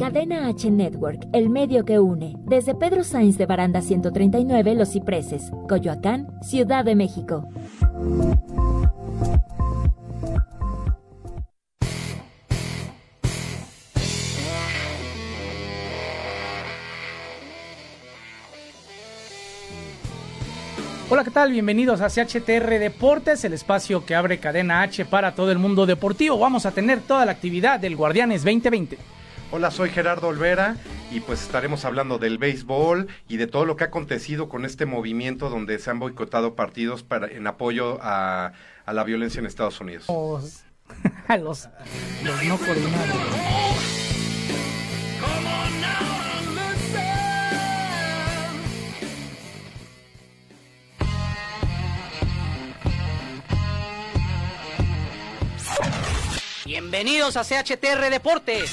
Cadena H Network, el medio que une. Desde Pedro Sainz de Baranda 139, Los Cipreses, Coyoacán, Ciudad de México. Hola, ¿qué tal? Bienvenidos a CHTR Deportes, el espacio que abre cadena H para todo el mundo deportivo. Vamos a tener toda la actividad del Guardianes 2020. Hola, soy Gerardo Olvera y pues estaremos hablando del béisbol y de todo lo que ha acontecido con este movimiento donde se han boicotado partidos para, en apoyo a, a la violencia en Estados Unidos. Los, los, los no coordinados. Bienvenidos a CHTR Deportes,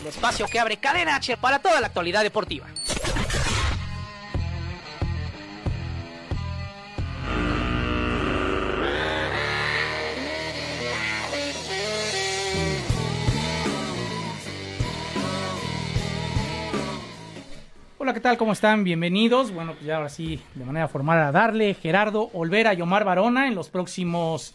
el espacio que abre cadena H para toda la actualidad deportiva. Hola, ¿qué tal? ¿Cómo están? Bienvenidos. Bueno, pues ya ahora sí, de manera formal a darle Gerardo Olvera y Omar Barona en los próximos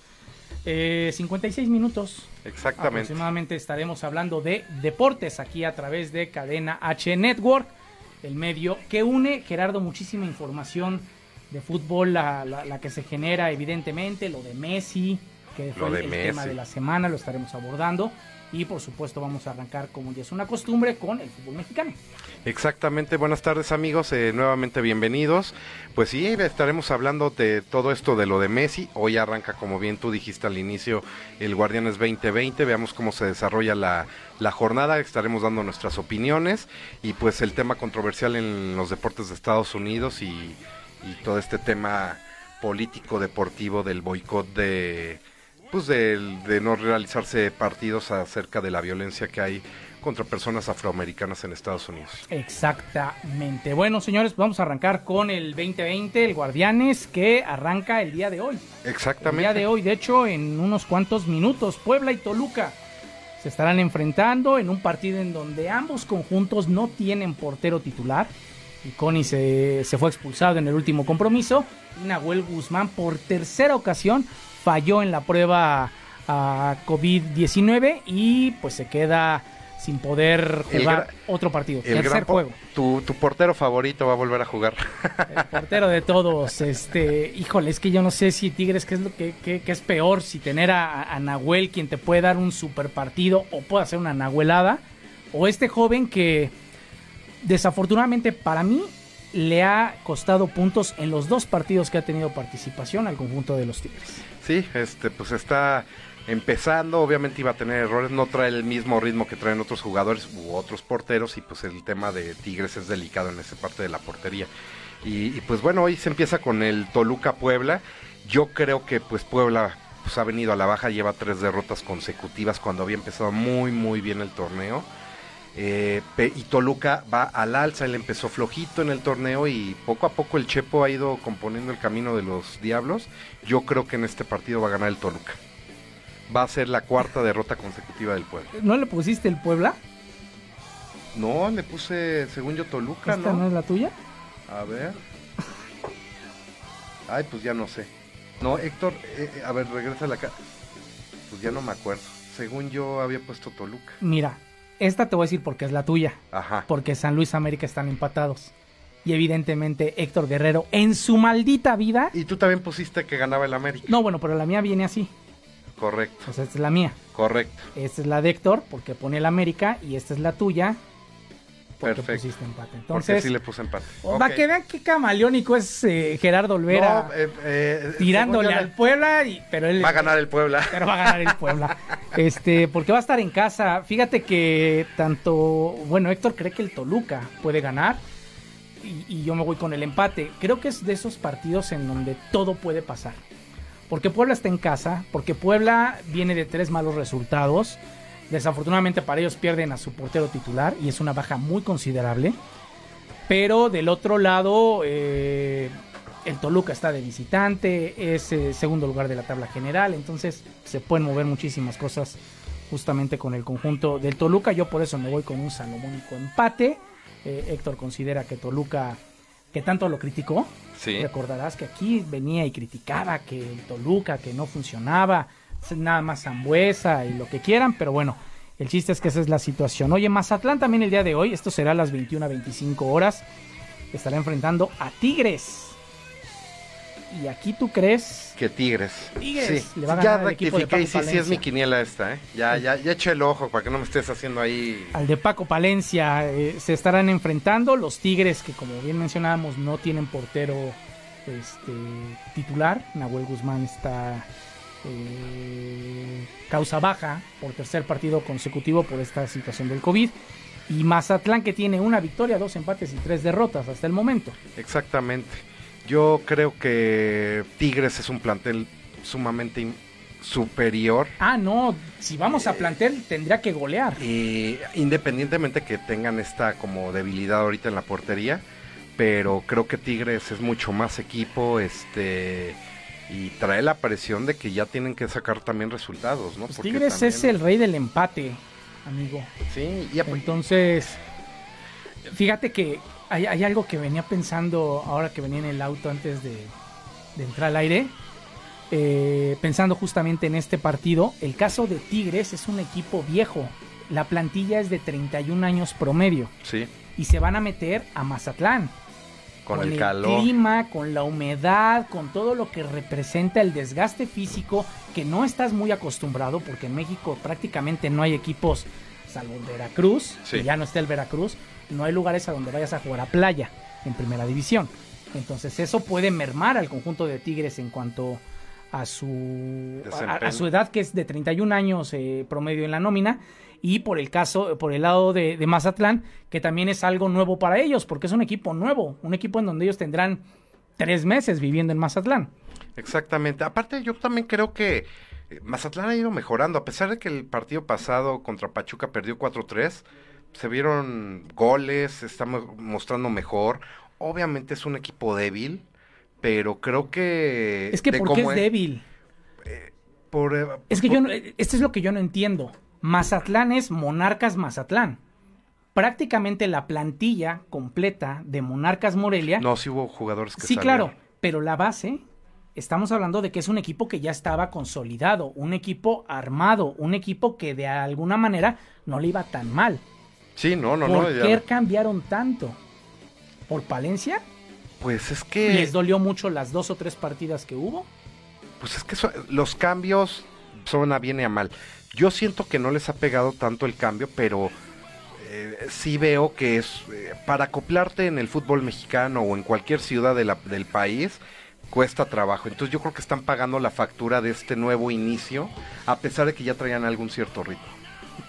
eh, 56 minutos. Exactamente. Aproximadamente estaremos hablando de deportes aquí a través de Cadena H Network, el medio que une, Gerardo, muchísima información de fútbol, la, la- la que se genera evidentemente, lo de Messi, que fue Lo de el, el Messi. tema de la semana, lo estaremos abordando. Y por supuesto vamos a arrancar, como ya es una costumbre, con el fútbol mexicano. Exactamente, buenas tardes amigos, eh, nuevamente bienvenidos. Pues sí, estaremos hablando de todo esto de lo de Messi. Hoy arranca, como bien tú dijiste al inicio, el Guardianes 2020. Veamos cómo se desarrolla la, la jornada, estaremos dando nuestras opiniones y pues el tema controversial en los deportes de Estados Unidos y todo este tema político deportivo del boicot de pues de no realizarse partidos acerca de la violencia que hay contra personas afroamericanas en Estados Unidos. Exactamente. Bueno, señores, vamos a arrancar con el 2020, el Guardianes, que arranca el día de hoy. El Exactamente. día de hoy, de hecho, en unos cuantos minutos, Puebla y Toluca se estarán enfrentando en un partido en donde ambos conjuntos no tienen portero titular. Y Connie se, se fue expulsado en el último compromiso. Y Nahuel Guzmán, por tercera ocasión, falló en la prueba a COVID-19 y pues se queda sin poder jugar otro partido. El Tercer gran juego. Tu, tu portero favorito va a volver a jugar. El portero de todos, este, híjole, es que yo no sé si Tigres qué es lo que, qué es peor, si tener a, a Nahuel quien te puede dar un super partido o puede hacer una nahuelada, o este joven que desafortunadamente para mí le ha costado puntos en los dos partidos que ha tenido participación al conjunto de los Tigres. Sí, este, pues está empezando, obviamente iba a tener errores, no trae el mismo ritmo que traen otros jugadores u otros porteros y pues el tema de Tigres es delicado en esa parte de la portería. Y, pues bueno, hoy se empieza con el Toluca Puebla. Yo creo que pues Puebla pues ha venido a la baja, lleva tres derrotas consecutivas cuando había empezado muy muy bien el torneo. Eh, y Toluca va al alza, él empezó flojito en el torneo y poco a poco el Chepo ha ido componiendo el camino de los Diablos. Yo creo que en este partido va a ganar el Toluca. Va a ser la cuarta derrota consecutiva del pueblo. ¿No le pusiste el Puebla? No, le puse, según yo, Toluca, ¿Esta no ¿no? es la tuya? A ver. Ay, pues ya no sé. No, Héctor, eh, eh, a ver, regresa a la cara. Pues ya no me acuerdo. Según yo había puesto Toluca. Mira, esta te voy a decir porque es la tuya. Ajá. porque San Luis América están empatados. Y evidentemente Héctor Guerrero en su maldita vida. Y tú también pusiste que ganaba el América. No, bueno, pero la mía viene así. Correcto, O sea, esta es la mía. correcto. Esta es la de Héctor porque pone el América y esta es la tuya porque Perfecto. pusiste empate. Porque Entonces, sí le puse empate. para Ok. que vean qué camaleónico es eh, Gerardo Olvera No, eh, eh, tirándole al Puebla, y, pero él Va a ganar el Puebla. pero va a ganar el Puebla. Este, porque va a estar en casa. Fíjate que tanto, bueno, Héctor cree que el Toluca puede ganar y, y yo me voy con el empate. Creo que es de esos partidos en donde todo puede pasar. Porque Puebla está en casa, porque Puebla viene de tres malos resultados. Desafortunadamente para ellos pierden a su portero titular y es una baja muy considerable. Pero del otro lado, eh, el Toluca está de visitante, es eh, segundo lugar de la tabla general, entonces se pueden mover muchísimas cosas justamente con el conjunto del Toluca. Yo por eso me voy con un salomónico empate. Eh, Héctor considera que Toluca, que tanto lo criticó, Sí. recordarás que aquí venía y criticaba que el Toluca, que no funcionaba, nada más Zambuesa y lo que quieran, pero bueno, el chiste es que esa es la situación. Oye, Mazatlán también el día de hoy, esto será a las 21 a 25 horas, estará enfrentando a Tigres. Y aquí tú crees Que Tigres. Tigres, Sí. le va a ya ganar de rectifiqué y sí, sí es mi quiniela esta, ¿eh? Ya, ya, ya eché el ojo para que no me estés haciendo ahí. al de Paco Palencia, eh, se estarán enfrentando los Tigres que como bien mencionábamos no tienen portero este, titular, Nahuel Guzmán está eh, causa baja por tercer partido consecutivo por esta situación del COVID y Mazatlán que tiene una victoria, dos empates y tres derrotas hasta el momento. Exactamente. Yo creo que Tigres es un plantel sumamente superior. Ah, no, si vamos a plantel tendría que golear. Y independientemente que tengan esta como debilidad ahorita en la portería, pero creo que Tigres es mucho más equipo, este y trae la presión de que ya tienen que sacar también resultados, ¿no? Pues Porque Tigres también- es el rey del empate, amigo. Sí, y Entonces, fíjate que hay, hay algo que venía pensando ahora que venía en el auto antes de, de entrar al aire. eh, pensando justamente en este partido, el caso de Tigres es un equipo viejo. La plantilla es de 31 años promedio sí, y se van a meter a Mazatlán. Con, el calor. clima, con la humedad, con todo lo que representa el desgaste físico que no estás muy acostumbrado porque en México prácticamente no hay equipos salvo Veracruz, Sí. que ya no está el Veracruz, no hay lugares a donde vayas a jugar a playa en primera división. Entonces eso puede mermar al conjunto de Tigres en cuanto a su, a, su edad que es de 31 años eh, promedio en la nómina y por el caso, por el lado de, de Mazatlán, que también es algo nuevo para ellos, porque es un equipo nuevo, un equipo en donde ellos tendrán tres meses viviendo en Mazatlán. Exactamente. Aparte, yo también creo que eh, Mazatlán ha ido mejorando. A pesar de que el partido pasado contra Pachuca perdió 4-3, se vieron goles, está mo- mostrando mejor. Obviamente es un equipo débil, pero creo que... Es que de ¿por qué cómo es débil? por, eh, Es que por- yo no, esto es lo que yo no entiendo. Mazatlán es Monarcas Mazatlán. Prácticamente la plantilla completa de Monarcas Morelia. No, sí hubo jugadores que sí, salieron. claro, pero la base, estamos hablando de que es un equipo que ya estaba consolidado, un equipo armado, un equipo que de alguna manera no le iba tan mal. Sí, no, no, ¿Por no. ya- qué cambiaron tanto? ¿Por Palencia? Pues es que... ¿Les dolió mucho las dos o tres partidas que hubo? Pues es que los cambios son a bien y a mal. Yo siento que no les ha pegado tanto el cambio, pero eh, sí veo que es eh, para acoplarte en el fútbol mexicano o en cualquier ciudad de la- del país cuesta trabajo. Entonces yo creo que están pagando la factura de este nuevo inicio, a pesar de que ya traían algún cierto ritmo.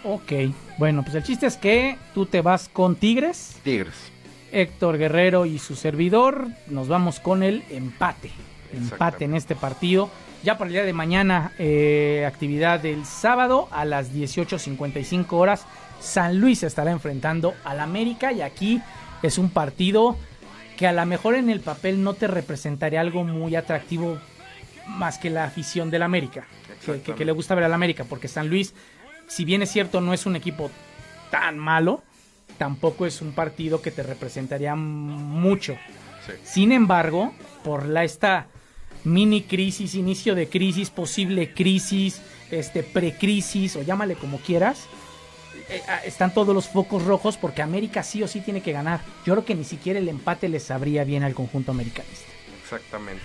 Ok, bueno, pues el chiste es que tú te vas con Tigres, Tigres. Héctor Guerrero y su servidor, nos vamos con el empate. Empate en este partido. Ya para el día de mañana, eh, actividad del sábado a las 18.55 horas. San Luis estará enfrentando al América y aquí es un partido que a lo mejor en el papel no te representaría algo muy atractivo más que la afición del América, que, le gusta ver al América, porque San Luis, si bien es cierto, no es un equipo tan malo, tampoco es un partido que te representaría mucho. Sí. Sin embargo, por la esta mini crisis, inicio de crisis, posible crisis, este precrisis o llámale como quieras, eh, ah, están todos los focos rojos porque América sí o sí tiene que ganar. Yo creo que ni siquiera el empate le sabría bien al conjunto americanista. Exactamente.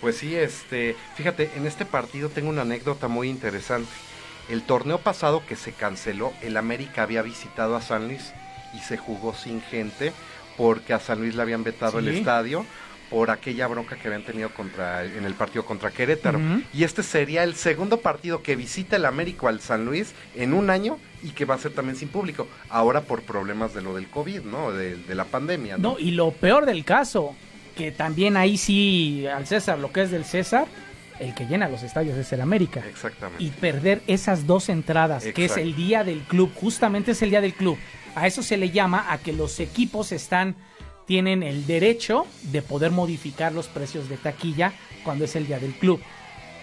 Pues sí, este, fíjate, en este partido tengo una anécdota muy interesante. El torneo pasado que se canceló, el América había visitado a San Luis y se jugó sin gente porque a San Luis le habían vetado el estadio por aquella bronca que habían tenido contra en el partido contra Querétaro. Y este sería el segundo partido que visita el América al San Luis en un año y que va a ser también sin público. Ahora por problemas de lo del COVID, ¿no? De, de la pandemia, ¿no? No, y lo peor del caso, que también ahí sí, al César, lo que es del César, el que llena los estadios es el América. Exactamente. y perder esas dos entradas, que es el día del club, justamente es el día del club. A eso se le llama a que los equipos están tienen el derecho de poder modificar los precios de taquilla cuando es el día del club.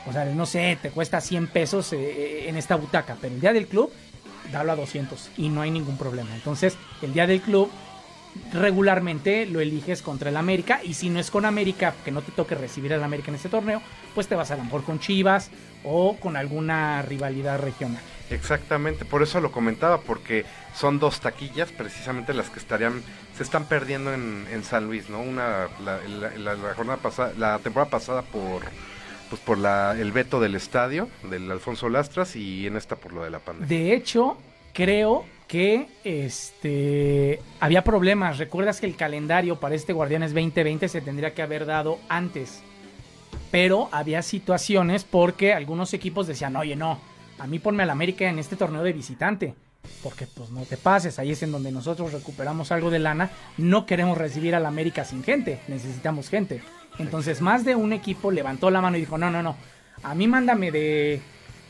O sea, no sé, te cuesta 100 pesos eh, en esta butaca, pero el día del club, dalo a 200 y no hay ningún problema. Entonces, el día del club regularmente lo eliges contra el América y si no es con América, que no te toque recibir al América en este torneo, pues te vas a lo mejor con Chivas o con alguna rivalidad regional. Exactamente, por eso lo comentaba, porque son dos taquillas precisamente las que estarían, se están perdiendo en, San Luis, ¿no? Una, la, jornada pasada, la temporada pasada por, pues por la, el veto del estadio, del Alfonso Lastras, y en esta por lo de la pandemia. De hecho, creo que este había problemas. Recuerdas que el calendario para este Guardianes 2020 se tendría que haber dado antes. Pero había situaciones porque algunos equipos decían, oye, no, a mí ponme al América en este torneo de visitante. Porque pues no te pases, ahí es en donde nosotros recuperamos algo de lana. No queremos recibir al América sin gente, necesitamos gente. Entonces más de un equipo levantó la mano y dijo, no, no, no, a mí mándame de,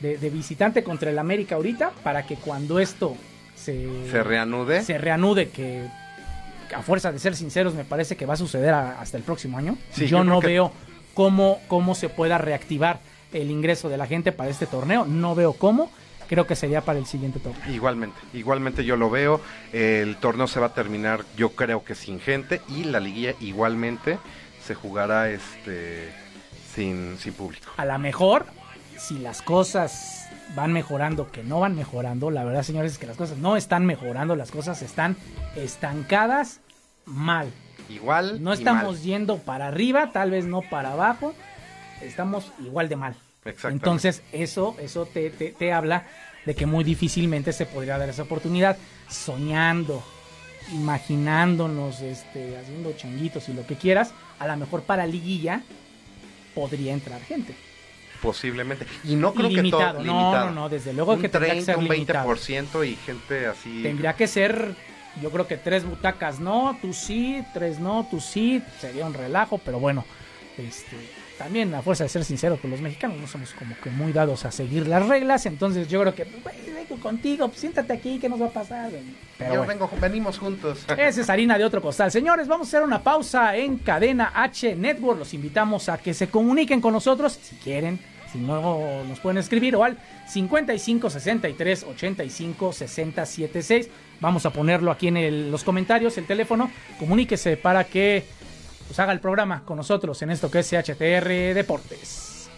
de visitante contra el América ahorita para que cuando esto se, reanude. Se reanude, que a fuerza de ser sinceros me parece que va a suceder hasta el próximo año. yo, no veo cómo, cómo se pueda reactivar el ingreso de la gente para este torneo. No veo cómo. Creo que sería para el siguiente torneo. Igualmente, igualmente yo lo veo. El torneo se va a terminar, yo creo que sin gente. Y la liguilla igualmente se jugará este sin, sin público. A lo mejor, si las cosas van mejorando, que no van mejorando. La verdad, señores, es que las cosas no están mejorando, las cosas están estancadas mal. Igual. No estamos yendo para arriba, tal vez no para abajo, estamos igual de mal. Entonces, eso, eso te, te, habla de que muy difícilmente se podría dar esa oportunidad. Soñando, imaginándonos, este, haciendo changuitos y lo que quieras, a lo mejor para liguilla podría entrar gente. Posiblemente. Y no creo que todo limitado. No, no, no, desde luego que tendría que ser un 20% y gente así. Tendría que ser, yo creo que tres butacas no, tú sí, tres no, tú sí, sería un relajo, pero bueno, este, también a fuerza de ser sincero, pues los mexicanos no somos como que muy dados a seguir las reglas, entonces yo creo que vengo contigo, pues siéntate aquí, ¿qué nos va a pasar? Pero yo vengo, venimos juntos. Esa es harina de otro costal. Señores, vamos a hacer una pausa en Cadena H Network. Los invitamos a que se comuniquen con nosotros si quieren si no, nos pueden escribir o al 55 63 85 60 76. Vamos a ponerlo aquí en los comentarios, el teléfono. Comuníquese para que pues, haga el programa con nosotros en esto que es CHTR Deportes.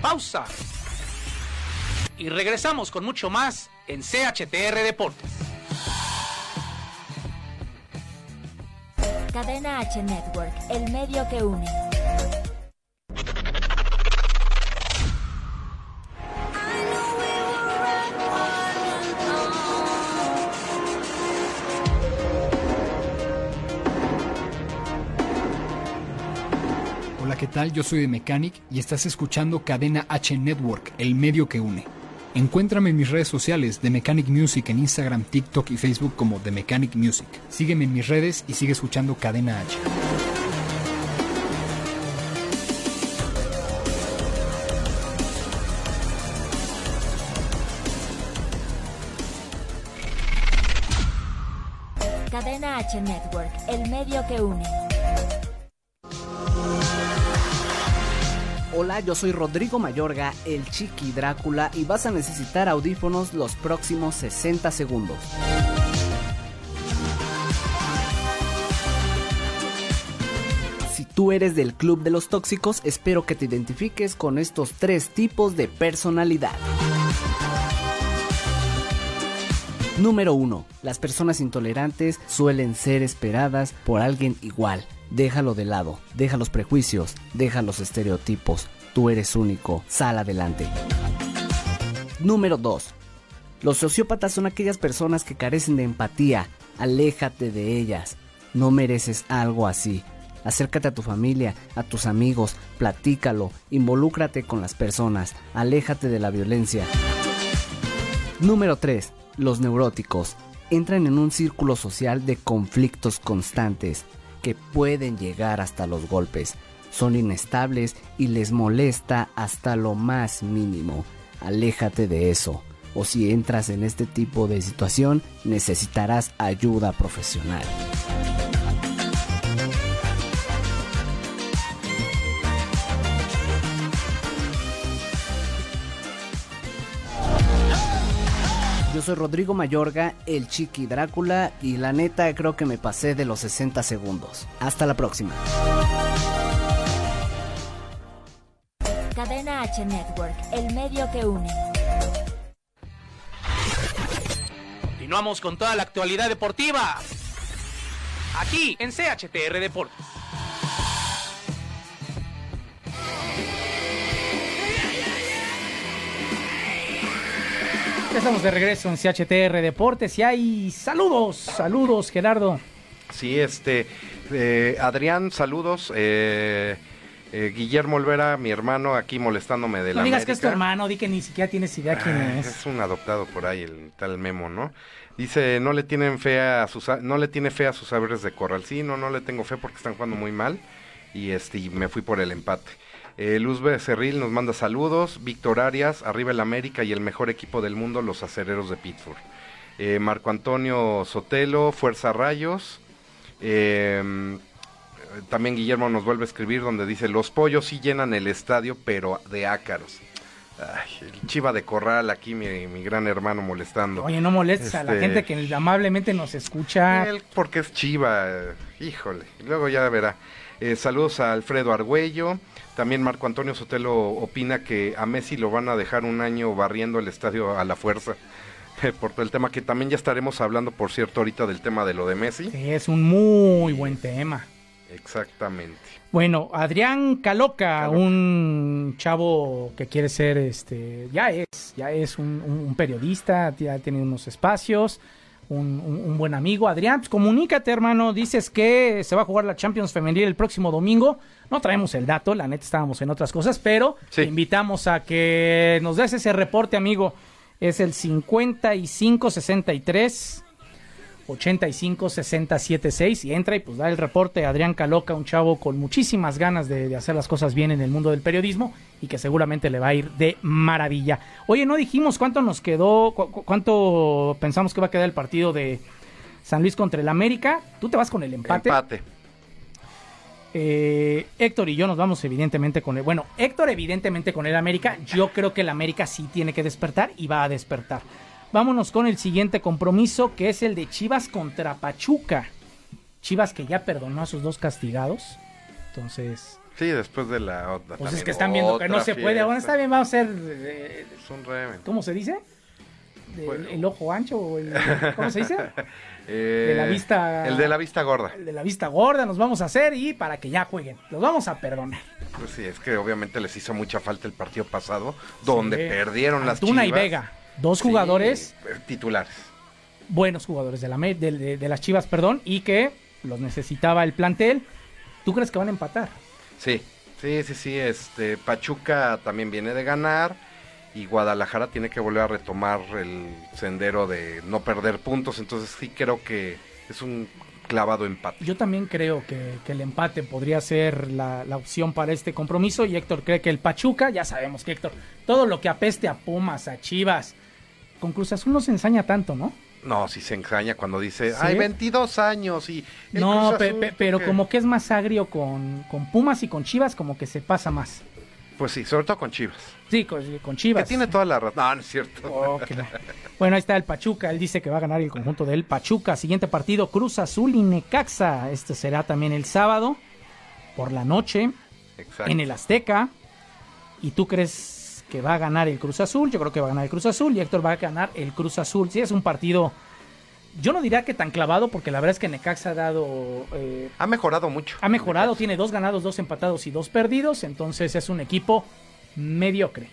Pausa. Y regresamos con mucho más en CHTR Deportes. Cadena H Network, el medio que une. ¿Qué tal? Yo soy de Mechanic y estás escuchando Cadena H Network, el medio que une. Encuéntrame en mis redes sociales de Mechanic Music en Instagram, TikTok y Facebook como The Mechanic Music. Sígueme en mis redes y sigue escuchando Cadena H. Cadena H Network, el medio que une. Hola, yo soy Rodrigo Mayorga, el Chiqui Drácula, y vas a necesitar audífonos los próximos 60 segundos. Si tú eres del Club de los Tóxicos, espero que te identifiques con estos tres tipos de personalidad. Número 1. Las personas intolerantes suelen ser esperadas por alguien igual Déjalo de lado, deja los prejuicios, deja los estereotipos. Tú eres único, sal adelante. Número 2. Los sociópatas son aquellas personas que carecen de empatía. Aléjate de ellas. No mereces algo así. Acércate a tu familia, a tus amigos, platícalo, involúcrate con las personas, aléjate de la violencia. Número 3. Los neuróticos. Entran en un círculo social de conflictos constantes que pueden llegar hasta los golpes. Son inestables y les molesta hasta lo más mínimo. Aléjate de eso. o si entras en este tipo de situación necesitarás ayuda profesional. Yo soy Rodrigo Mayorga, el Chiqui Drácula, y la neta creo que me pasé de los 60 segundos. Hasta la próxima. Cadena H Network, el medio que une. Continuamos con toda la actualidad deportiva. Aquí en CHTR Deportes. Ya estamos de regreso en CHTR Deportes y hay saludos, saludos Gerardo. Sí, este, eh, Adrián, saludos. Eh, eh, Guillermo Olvera, mi hermano, aquí molestándome de No la digas que es tu hermano, di que ni siquiera tienes idea quién Ah, es. Es un adoptado por ahí, el tal Memo, ¿no? Dice, no le tienen fe a sus, no le tiene fe a sus saberes de corral. Sí, no, no le tengo fe porque están jugando muy mal y este, y me fui por el empate. Eh, Luz Becerril nos manda saludos. Víctor Arias, arriba el América y el mejor equipo del mundo, los acereros de Pittsburgh. Eh, Marco Antonio Sotelo, Fuerza Rayos. Eh, también Guillermo nos vuelve a escribir donde dice, los pollos sí llenan el estadio, pero de ácaros. Ay, el chiva de corral aquí, mi, mi gran hermano molestando. Oye, no molestes a la Este- gente que amablemente nos escucha. Él porque es chiva, híjole. Luego ya verá. Eh, saludos a Alfredo Argüello. También Marco Antonio Sotelo opina que a Messi lo van a dejar un año barriendo el estadio a la fuerza. Por todo el tema que también ya estaremos hablando, por cierto, ahorita del tema de lo de Messi. Sí, es un muy buen tema. Exactamente. Bueno, Adrián Caloca, Caloca. un chavo que quiere ser, este, ya es, ya es un, un- periodista, ya tenido unos espacios, un, un- un buen amigo. Adrián, pues comunícate, hermano. Dices que se va a jugar la Champions Femenil el próximo domingo. No traemos el dato, la neta estábamos en otras cosas, pero Sí. te invitamos a que nos des ese reporte, amigo. Es el 5563 85 60 76 y entra y pues da el reporte Adrián Caloca, un chavo con muchísimas ganas de, de hacer las cosas bien en el mundo del periodismo y que seguramente le va a ir de maravilla. Oye, no dijimos cuánto nos quedó, cu- cu- cuánto pensamos que va a quedar el partido de San Luis contra el América. Tú te vas con el empate. Empate. Eh, Héctor y yo nos vamos evidentemente con el... Bueno, Héctor evidentemente con el América. Yo creo que el América sí tiene que despertar y va a despertar. Vámonos con el siguiente compromiso que es el de Chivas contra Pachuca. Chivas que ya perdonó a sus dos castigados. Entonces, Sí, después de la otra. pues es que están viendo que no se puede. Bueno, fiesta. está bien, vamos a hacer... eh, Es un remen. ¿Cómo se dice? Bueno. el ojo ancho o el... ¿Cómo se dice? Eh, De la vista- El de la vista gorda. El de la vista gorda nos vamos a hacer y para que ya jueguen. Los vamos a perdonar. Pues sí, es que obviamente les hizo mucha falta el partido pasado, donde Sí. perdieron las Antuna Chivas. y Vega, dos jugadores, eh, titulares. buenos jugadores de, la, de- de las Chivas, perdón, y que los necesitaba el plantel. ¿Tú crees que van a empatar? Sí, sí, sí, sí. Este, Pachuca también viene de ganar y Guadalajara tiene que volver a retomar el sendero de no perder puntos. Entonces sí creo que es un clavado empate. Yo también creo que, que el empate podría ser la, la opción para este compromiso y Héctor cree que el Pachuca, ya sabemos que Héctor, todo lo que apeste a Pumas, a Chivas, con Cruz Azul no se ensaña tanto, ¿no? No, si se engaña cuando dice, ¿Sí? hay 22 años y... No, pe- pe- pero como que es más agrio con, con Pumas y con Chivas, como que se pasa más. Pues sí, sobre todo con Chivas. Sí, con, con Que Chivas. tiene toda la razón. No, no es cierto. Bueno, ahí está el Pachuca. Él dice que va a ganar el conjunto del Pachuca. Siguiente partido, Cruz Azul y Necaxa. Este será también el sábado por la noche Exacto. en el Azteca. ¿Y tú crees que va a ganar el Cruz Azul? Yo creo que va a ganar el Cruz Azul y Héctor va a ganar el Cruz Azul. Sí, es un partido, yo no diría que tan clavado porque la verdad es que Necaxa ha dado... eh, Ha mejorado mucho. ha mejorado, tiene dos ganados, dos empatados y dos perdidos, entonces es un equipo mediocre.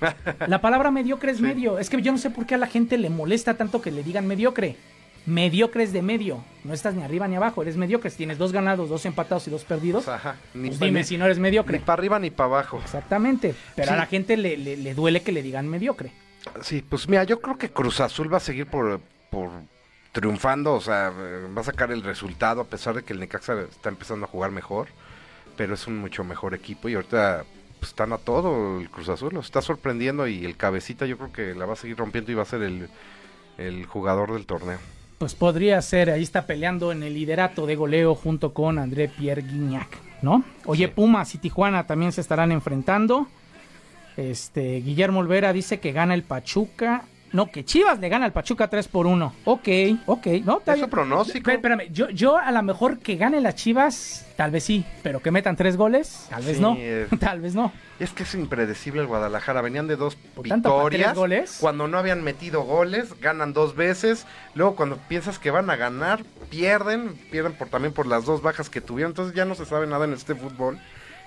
La palabra mediocre es Sí. medio. Es que yo no sé por qué a la gente le molesta tanto que le digan mediocre. Mediocre es de medio. No estás ni arriba ni abajo, eres mediocre. Si tienes dos ganados, dos empatados y dos perdidos, Ajá. Ni pues dime ni- si no eres mediocre. Ni para arriba ni para abajo. Exactamente. Pero a la gente le, le- le duele que le digan mediocre. Sí, pues mira, yo creo que Cruz Azul va a seguir por, por triunfando, o sea, va a sacar el resultado a pesar de que el Necaxa está empezando a jugar mejor, pero es un mucho mejor equipo y ahorita pues están a todo el Cruz Azul, los está sorprendiendo y el cabecita yo creo que la va a seguir rompiendo y va a ser el, el jugador del torneo. Pues podría ser, ahí está peleando en el liderato de goleo junto con André Pierre Guignac, ¿no? Oye, Sí. Pumas y Tijuana también se estarán enfrentando. Este, Guillermo Olvera dice que gana el Pachuca. No, que Chivas le gana al Pachuca 3 por 1. Ok, ok. No, está ¿Es su bien. pronóstico? Espé- Espérame, yo, yo a lo mejor que gane las Chivas, tal vez sí, pero que metan tres goles, tal vez Sí, no. es- Tal vez no. Es que es impredecible el Guadalajara. Venían de dos Por tanto, ¿para tres victorias. goles? Cuando no habían metido goles, ganan dos veces. Luego, cuando piensas que van a ganar, pierden. Pierden por, también por las dos bajas que tuvieron. Entonces, ya no se sabe nada en este fútbol.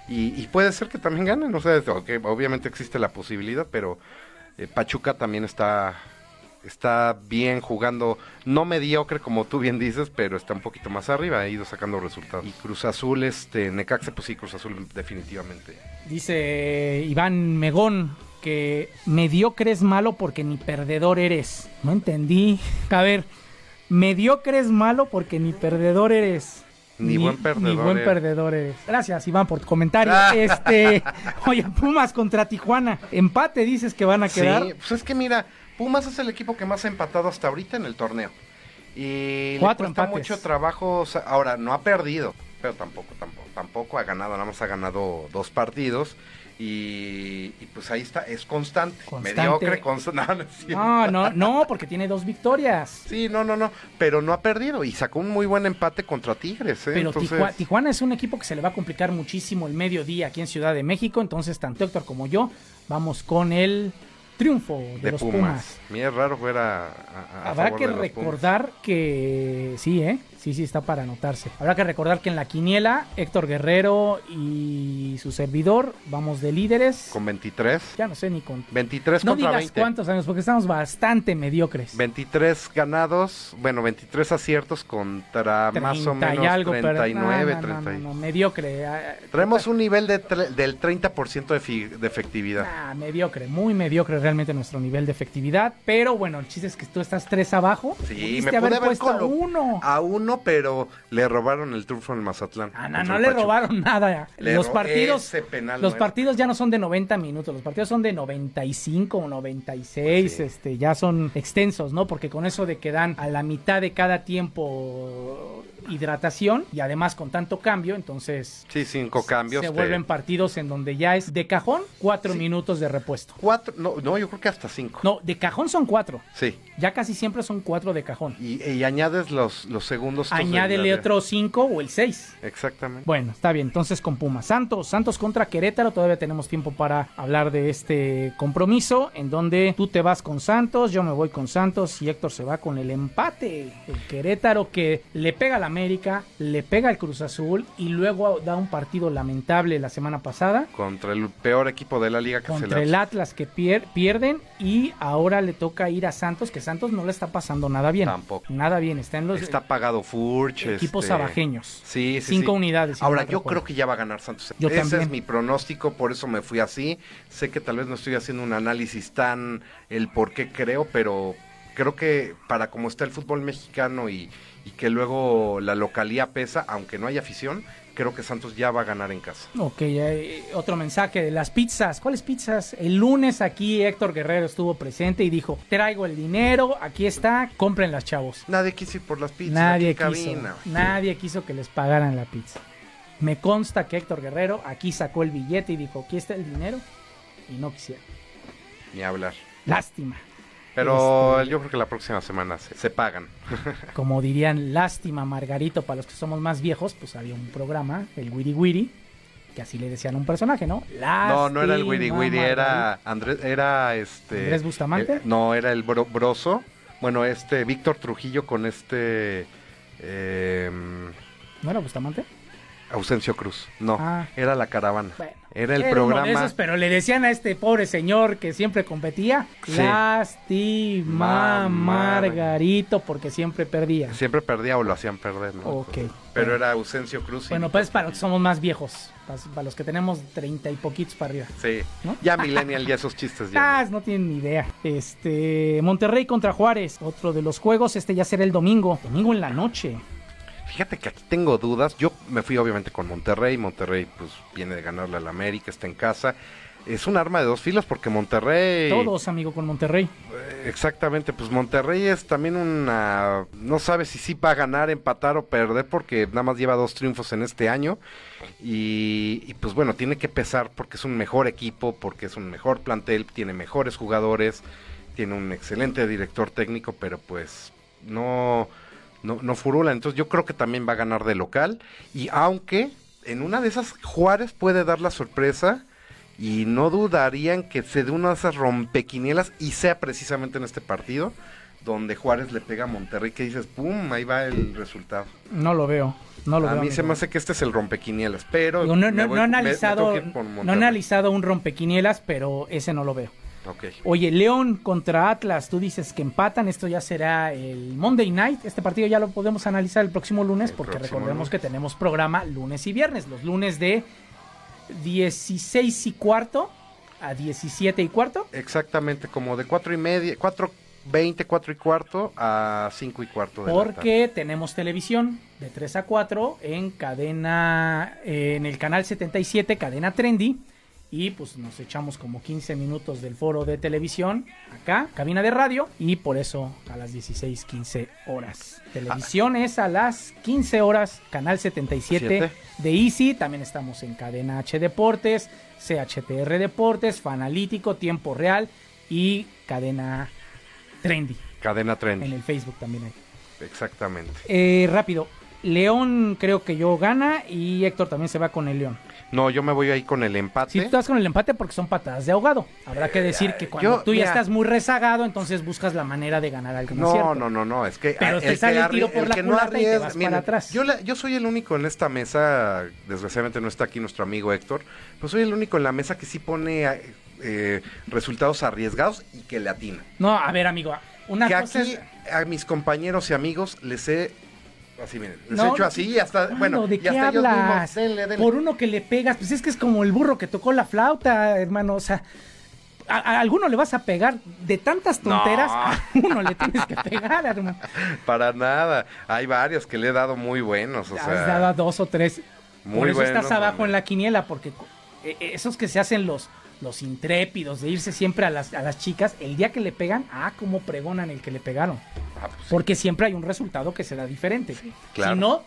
Y, y puede ser que también ganen. O sea, obviamente existe la posibilidad, pero eh, Pachuca también está. Está bien jugando, no mediocre como tú bien dices, pero está un poquito más arriba, ha ido sacando resultados. Y Cruz Azul, este, Necaxa, pues sí, Cruz Azul definitivamente. Dice Iván Megón que mediocre es malo porque ni perdedor eres. No entendí. A ver, mediocre es malo porque ni perdedor eres. Ni buen perdedor Ni buen perdedor eres. Gracias, Iván, por tu comentario. Ah. Este, oye, Pumas contra Tijuana. Empate dices que van a quedar. Sí, pues es que mira, Pumas es el equipo que más ha empatado hasta ahorita en el torneo. Y Cuatro le cuesta empates. mucho trabajo, ahora no ha perdido, pero tampoco, tampoco, tampoco ha ganado, nada más ha ganado dos partidos. Y, y pues ahí está, es constante, Constante. mediocre, constante. No, no. No, porque tiene dos victorias. Sí, no, no, no, pero no ha perdido y sacó un muy buen empate contra Tigres. ¿eh? Pero Entonces, Tijua- Tijuana es un equipo que se le va a complicar muchísimo el mediodía aquí en Ciudad de México. Entonces, tanto Héctor como yo vamos con el triunfo de, de los Pumas. Pumas. Mira, es raro ver a, a- a Habrá favor que de los Pumas. recordar que sí, ¿eh? Sí, sí, está para anotarse. Habrá que recordar que en la quiniela, Héctor Guerrero y su servidor vamos de líderes. Con 23. Ya no sé ni con... 23 No contra digas 20. cuántos años, porque estamos bastante mediocres. 23 ganados, bueno, 23 aciertos contra más o 30 y menos algo, pero- 39, no, no, no, 30. no, mediocre. ah, Traemos un nivel de del 30% de, de efectividad. Ah, mediocre, muy mediocre realmente nuestro nivel de efectividad. Pero bueno, el chiste es que tú estás tres abajo. Sí, me haber pude haber puesto a uno. A uno, pero le robaron el triunfo en Mazatlán. Ah, no, no le Pachuca. robaron nada. Le los ro- partidos, penal los no partidos ya no son de 90 minutos, los partidos son de 95 o 96, Sí. este, ya son extensos, ¿no? Porque con eso de que dan a la mitad de cada tiempo hidratación y además con tanto cambio, entonces Sí, cinco cambios. se te- vuelven partidos en donde ya es de cajón cuatro Sí. minutos de repuesto. Cuatro, no, no, yo creo que hasta cinco. No, de cajón son cuatro. Sí. Ya casi siempre son cuatro de cajón. Y, y añades los, los segundos. Añádele la- otro cinco o el seis. Exactamente. Bueno, está bien. Entonces con Pumas. Santos, Santos contra Querétaro. Todavía tenemos tiempo para hablar de este compromiso. En donde tú te vas con Santos, yo me voy con Santos y Héctor se va con el empate. El Querétaro que le pega al América, le pega al Cruz Azul y luego da un partido lamentable la semana pasada. Contra el peor equipo de la liga que Contra el Atlas que pier- pierden y ahora le toca ir a Santos, que Santos no le está pasando nada bien. Tampoco. Nada bien, está en los Está pagado Furch. equipos este, abajeños. Sí, sí, Cinco sí. unidades. si Ahora, no yo recuerdo. creo que ya va a ganar Santos. Yo Ese también. es mi pronóstico, por eso me fui así. Sé que tal vez no estoy haciendo un análisis tan el por qué creo, pero creo que para como está el fútbol mexicano y, y que luego la localía pesa, aunque no hay afición, creo que Santos ya va a ganar en casa. Ok, eh, otro mensaje de las pizzas. ¿Cuáles pizzas? El lunes aquí Héctor Guerrero estuvo presente y dijo, traigo el dinero, aquí está, compren las chavos. Nadie quiso ir por las pizzas. Nadie quiso, cabina. nadie quiso que les pagaran la pizza. Me consta que Héctor Guerrero aquí sacó el billete y dijo, aquí está el dinero y no quisieron. Ni hablar. Lástima. Pero Este- yo creo que la próxima semana se, se pagan. Como dirían, lástima Margarito, para los que somos más viejos, pues había un programa, el Wiri Wiri, que así le decían a un personaje, ¿no? No, no era el Wiri Lástima, Wiri, era Andrés, era este. ¿Andrés Bustamante? eh, no, era el bro- Broso. Bueno, este Víctor Trujillo con este eh, ¿No era Bustamante? Ausencio Cruz. No, Ah. era la caravana. Bueno, era el uno de programa. esos, pero le decían a este pobre señor que siempre competía, Sí. lástima Ma- Margarito, porque siempre perdía. Siempre perdía o lo hacían perder, ¿no? Ok. Pero era Ausencio Cruz. y Bueno, pues para los que somos más viejos, para, los que tenemos treinta y poquitos para arriba. Sí. ¿no? Ya Millennial, ya esos chistes ya. Ah, no tienen ni idea. Este, Monterrey contra Juárez, otro de los juegos, este ya será el domingo, domingo en la noche. Fíjate que aquí tengo dudas. Yo me fui obviamente con Monterrey. Monterrey pues viene de ganarle al América, está en casa. Es un arma de dos filos porque Monterrey... Todos, amigo, con Monterrey. Eh, Exactamente, pues Monterrey es también una... No sabe si sí va a ganar, empatar o perder porque nada más lleva dos triunfos en este año. Y, y, pues bueno, tiene que pesar porque es un mejor equipo, porque es un mejor plantel, tiene mejores jugadores, tiene un excelente director técnico, pero pues no, no, no furula. Entonces yo creo que también va a ganar de local. Y aunque en una de esas Juárez puede dar la sorpresa y no dudarían que se dé una de esas rompequinielas y sea precisamente en este partido donde Juárez le pega a Monterrey que dices, ¡pum! Ahí va el resultado. No lo veo. No lo a veo, mí se me hace que este es el rompequinielas, pero Digo, no, no- voy- no he me- me analizado, no he analizado un rompequinielas, pero ese no lo veo. Oye, León contra Atlas, tú dices que empatan, esto ya será el Monday Night, este partido ya lo podemos analizar el próximo lunes El porque próximo recordemos lunes. que tenemos programa lunes y viernes, los lunes de 16 y cuarto a 17 y cuarto. Exactamente, como de cuatro y media, cuatro veinte, cuatro y cuarto a cinco y cuarto de la tarde. Porque tenemos televisión de 3 a 4 en cadena, en el canal 77, cadena Trendy. Y pues nos echamos como 15 minutos del foro de televisión acá, cabina de radio. Y por eso a las 16, 15 horas. Televisión es a las 15 horas, canal 77 Siete. de Easy. También estamos en cadena H Deportes, CHTR Deportes, Fanalítico, Tiempo Real y cadena Trendy. Cadena Tren. En el Facebook también hay. Exactamente. Eh, rápido. León creo que yo gana y Héctor también se va con el León. No, yo me voy ahí con el empate. Si tú estás con el empate porque son patadas de ahogado. Habrá que decir que cuando yo, tú ya mira. estás muy rezagado, entonces buscas la manera de ganar algo. ¿no No, no, no, no, es que Pero te sale el tiro por la no culata y te vas para atrás. Yo, la- yo soy el único en esta mesa, desgraciadamente no está aquí nuestro amigo Héctor, pues soy el único en la mesa que sí pone eh, resultados arriesgados y que le atina. No, a ver, amigo. Una que cosa aquí es- a mis compañeros y amigos les he así miren, les No, he hecho así y hasta bueno, ¿de qué hasta mismos, hablas? denle, denle. Por uno que le pegas, pues es que es como el burro que tocó la flauta, hermano. O sea, a, a alguno le vas a pegar de tantas tonteras, No. a uno le tienes que pegar, hermano. Para nada. Hay varios que le he dado muy buenos, o Has sea, dado a dos o tres. muy Por eso estás abajo en la quiniela, porque eh, eh, esos que se hacen los, los intrépidos de irse siempre a las, a las chicas, el día que le pegan, ah, cómo pregonan el que le pegaron. Ah, pues sí. Porque siempre hay un resultado que será diferente. claro. Si no,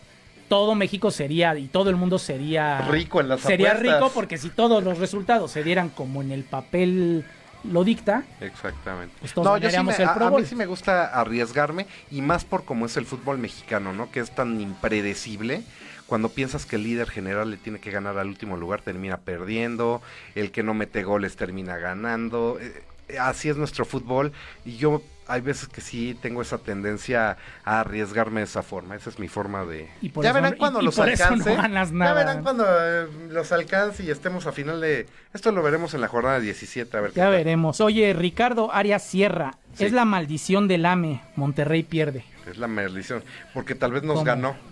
todo México sería y todo el mundo sería Rico en las Sería apuestas. rico porque si todos los resultados se dieran como en el papel lo dicta, Exactamente. Pues todos no, yo sí me, el a, a mí sí me gusta arriesgarme y más por cómo es el fútbol mexicano, ¿no? Que es tan impredecible. Cuando piensas que el líder general le tiene que ganar al último lugar, termina perdiendo. El que no mete goles termina ganando. eh, así es nuestro fútbol. Y yo hay veces que sí tengo esa tendencia a arriesgarme de esa forma. Esa es mi forma de... Y por ya eso verán cuando y- y los por eso no alcance. Ya verán cuando eh, los alcance y estemos a final de... Esto lo veremos en la jornada 17. A ver qué ya tal. veremos. Oye, Ricardo Arias Sierra, Sí. es la maldición del AME, Monterrey pierde. Es la maldición. Porque tal vez nos ¿Cómo? ganó.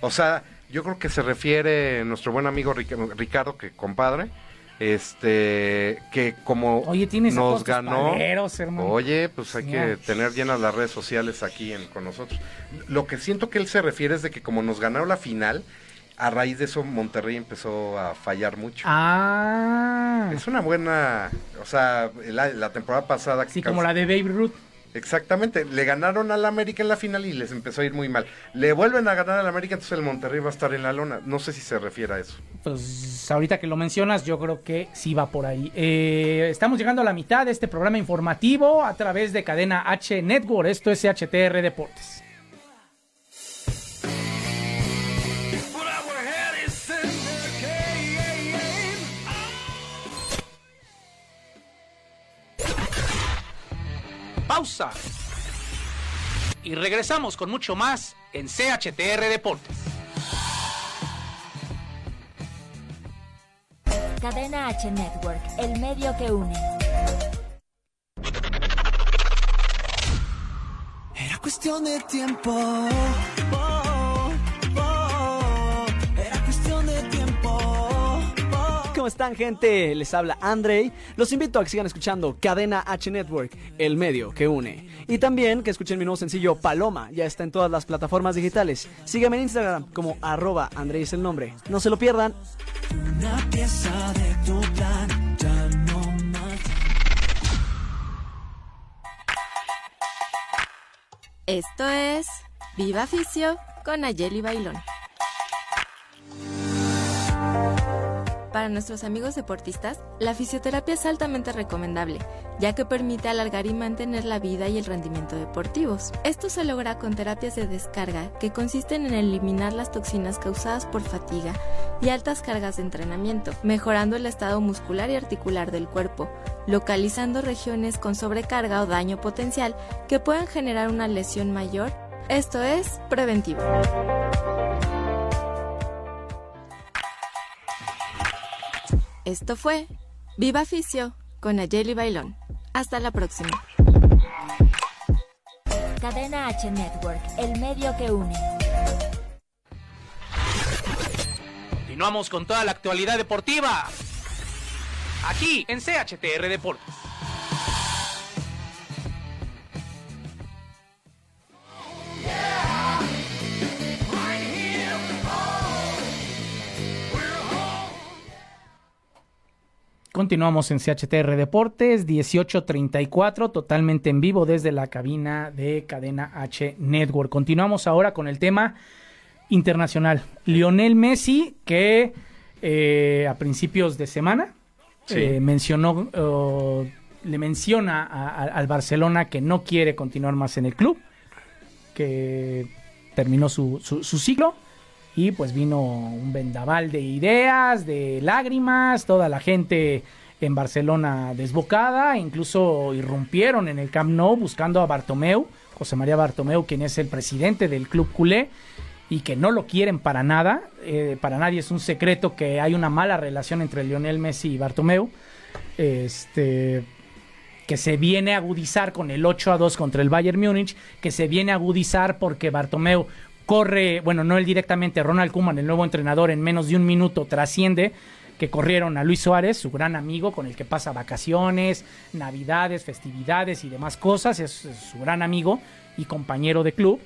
O sea, yo creo que se refiere nuestro buen amigo Ric- Ricardo, que compadre, este, que como Oye, tienes nos ganó. Oye, pues hay que tener llenas las redes sociales aquí en- con nosotros. Lo que siento que él se refiere es de que como nos ganaron la final, a raíz de eso Monterrey empezó a fallar mucho. Ah, Es una buena, o sea, la, la temporada pasada. sí, como la de Babe Ruth. Exactamente, le ganaron al América en la final y les empezó a ir muy mal. Le vuelven a ganar al América, entonces el Monterrey va a estar en la lona. No sé si se refiere a eso. Pues ahorita que lo mencionas, yo creo que sí va por ahí. Eh, estamos llegando a la mitad de este programa informativo a través de cadena H Network. Esto es HTR Deportes. Pausa. Y regresamos con mucho más en CHTR Deportes. Cadena H Network, el medio que une. Era cuestión de tiempo. Están, gente? Les habla Andrei. Los invito a que sigan escuchando Cadena H Network, el medio que une. Y también que escuchen mi nuevo sencillo Paloma. Ya está en todas las plataformas digitales. Sígueme en Instagram como arroba Andrei es el nombre. No se lo pierdan. Una pieza de tu plan, ya no más. Esto es Viva Ficio con Ayeli Bailón. Para nuestros amigos deportistas, la fisioterapia es altamente recomendable, ya que permite alargar y mantener la vida y el rendimiento deportivos. Esto se logra con terapias de descarga que consisten en eliminar las toxinas causadas por fatiga y altas cargas de entrenamiento, mejorando el estado muscular y articular del cuerpo, localizando regiones con sobrecarga o daño potencial que puedan generar una lesión mayor. Esto es preventivo. Esto fue Viva Ficio con Ayeli Bailón. Hasta la próxima. Cadena H Network, el medio que une. Continuamos con toda la actualidad deportiva. Aquí en CHTR Deportes. Continuamos en CHTR Deportes, 1834, totalmente en vivo desde la cabina de Cadena H Network. Continuamos ahora con el tema internacional. Lionel Messi, que eh, a principios de semana Sí. eh, mencionó, le menciona a- a- al Barcelona que no quiere continuar más en el club, que terminó su, su- su ciclo y pues vino un vendaval de ideas, de lágrimas, toda la gente en Barcelona desbocada, incluso irrumpieron en el Camp Nou buscando a Bartomeu, José María Bartomeu, quien es el presidente del club culé y que no lo quieren para nada, eh, para nadie es un secreto que hay una mala relación entre Lionel Messi y Bartomeu, este que se viene a agudizar con el 8 a 2 contra el Bayern Múnich, que se viene a agudizar porque Bartomeu corre, bueno, no él directamente, Ronald Koeman, el nuevo entrenador, en menos de un minuto trasciende que corrieron a Luis Suárez, su gran amigo con el que pasa vacaciones, navidades, festividades y demás cosas, es, su gran amigo y compañero de club,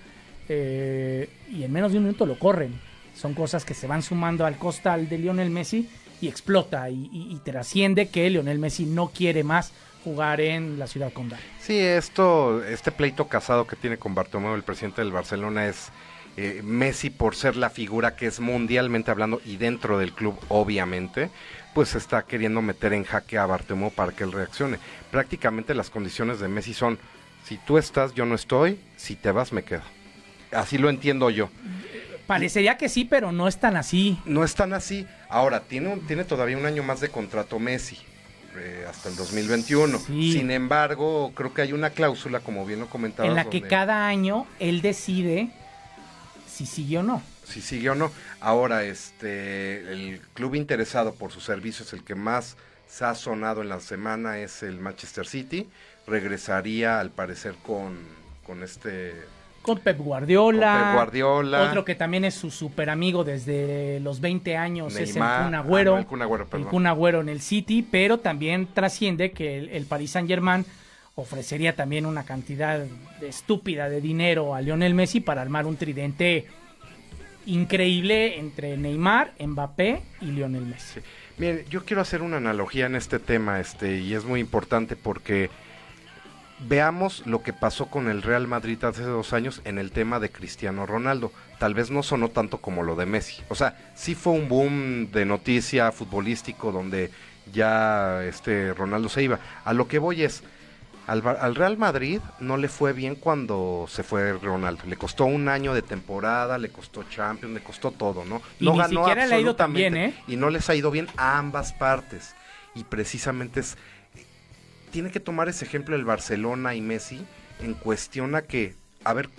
eh, y en menos de un minuto lo corren. Son cosas que se van sumando al costal de Lionel Messi y explota y, y- y trasciende que Lionel Messi no quiere más jugar en la ciudad condal. Sí, esto, este pleito casado que tiene con Bartomeu, el presidente del Barcelona, es eh, Messi por ser la figura que es mundialmente hablando y dentro del club, obviamente, pues está queriendo meter en jaque a Bartomeu para que él reaccione. Prácticamente las condiciones de Messi son, si tú estás, yo no estoy, si te vas, me quedo. Así lo entiendo yo. Parecería que sí, pero no es tan así. No es tan así. Ahora, tiene, un- tiene todavía un año más de contrato Messi, eh, hasta el 2021. Sí. Sin embargo, creo que hay una cláusula, como bien lo comentabas, en la que cada año él decide si sigue o no. si sigue o no. Ahora, este, el club interesado por sus servicios, el que más se ha sonado en la semana es el Manchester City. Regresaría, al parecer, con, con este Con Pep Guardiola. Con Pep Guardiola. Otro que también es su super amigo desde los 20 años es el Neymar. Kun Agüero. Ah, no, el Kun Agüero, El perdón. Kun Agüero en el City, pero también trasciende que el, el Paris Saint Germain ofrecería también una cantidad estúpida de dinero a Lionel Messi para armar un tridente increíble entre Neymar, Mbappé y Lionel Messi. Miren, yo quiero hacer una analogía en este tema, este, y es muy importante porque veamos lo que pasó con el Real Madrid hace dos años en el tema de Cristiano Ronaldo. Tal vez no sonó tanto como lo de Messi. O sea, sí fue un boom de noticia futbolístico donde ya este Ronaldo se iba. A lo que voy es, al, al Real Madrid no le fue bien cuando se fue Ronaldo. Le costó un año de temporada, le costó Champions, le costó todo, ¿no? Y no ni siquiera le ha ido tan absolutamente, bien, ¿eh? Y no les ha ido bien a ambas partes. Y precisamente es... Tiene que tomar ese ejemplo el Barcelona y Messi en cuestión a que, a ver,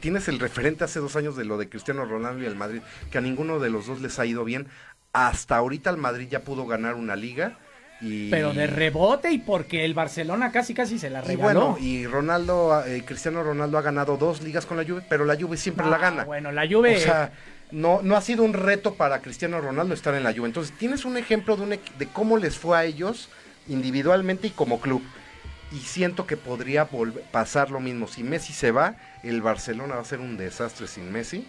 tienes el referente hace dos años de lo de Cristiano Ronaldo y el Madrid, que a ninguno de los dos les ha ido bien. Hasta ahorita el Madrid ya pudo ganar una liga. Y, Pero de rebote y porque el Barcelona casi casi se la y regaló. bueno, y Ronaldo, eh, Cristiano Ronaldo ha ganado dos ligas con la Juve, pero la Juve siempre la Ah, gana. Bueno, la Juve O sea, no, no ha sido un reto para Cristiano Ronaldo estar en la Juve. Entonces, tienes un ejemplo de, un de cómo les fue a ellos individualmente y como club. Y siento que podría pasar lo mismo. Si Messi se va, el Barcelona va a ser un desastre sin Messi.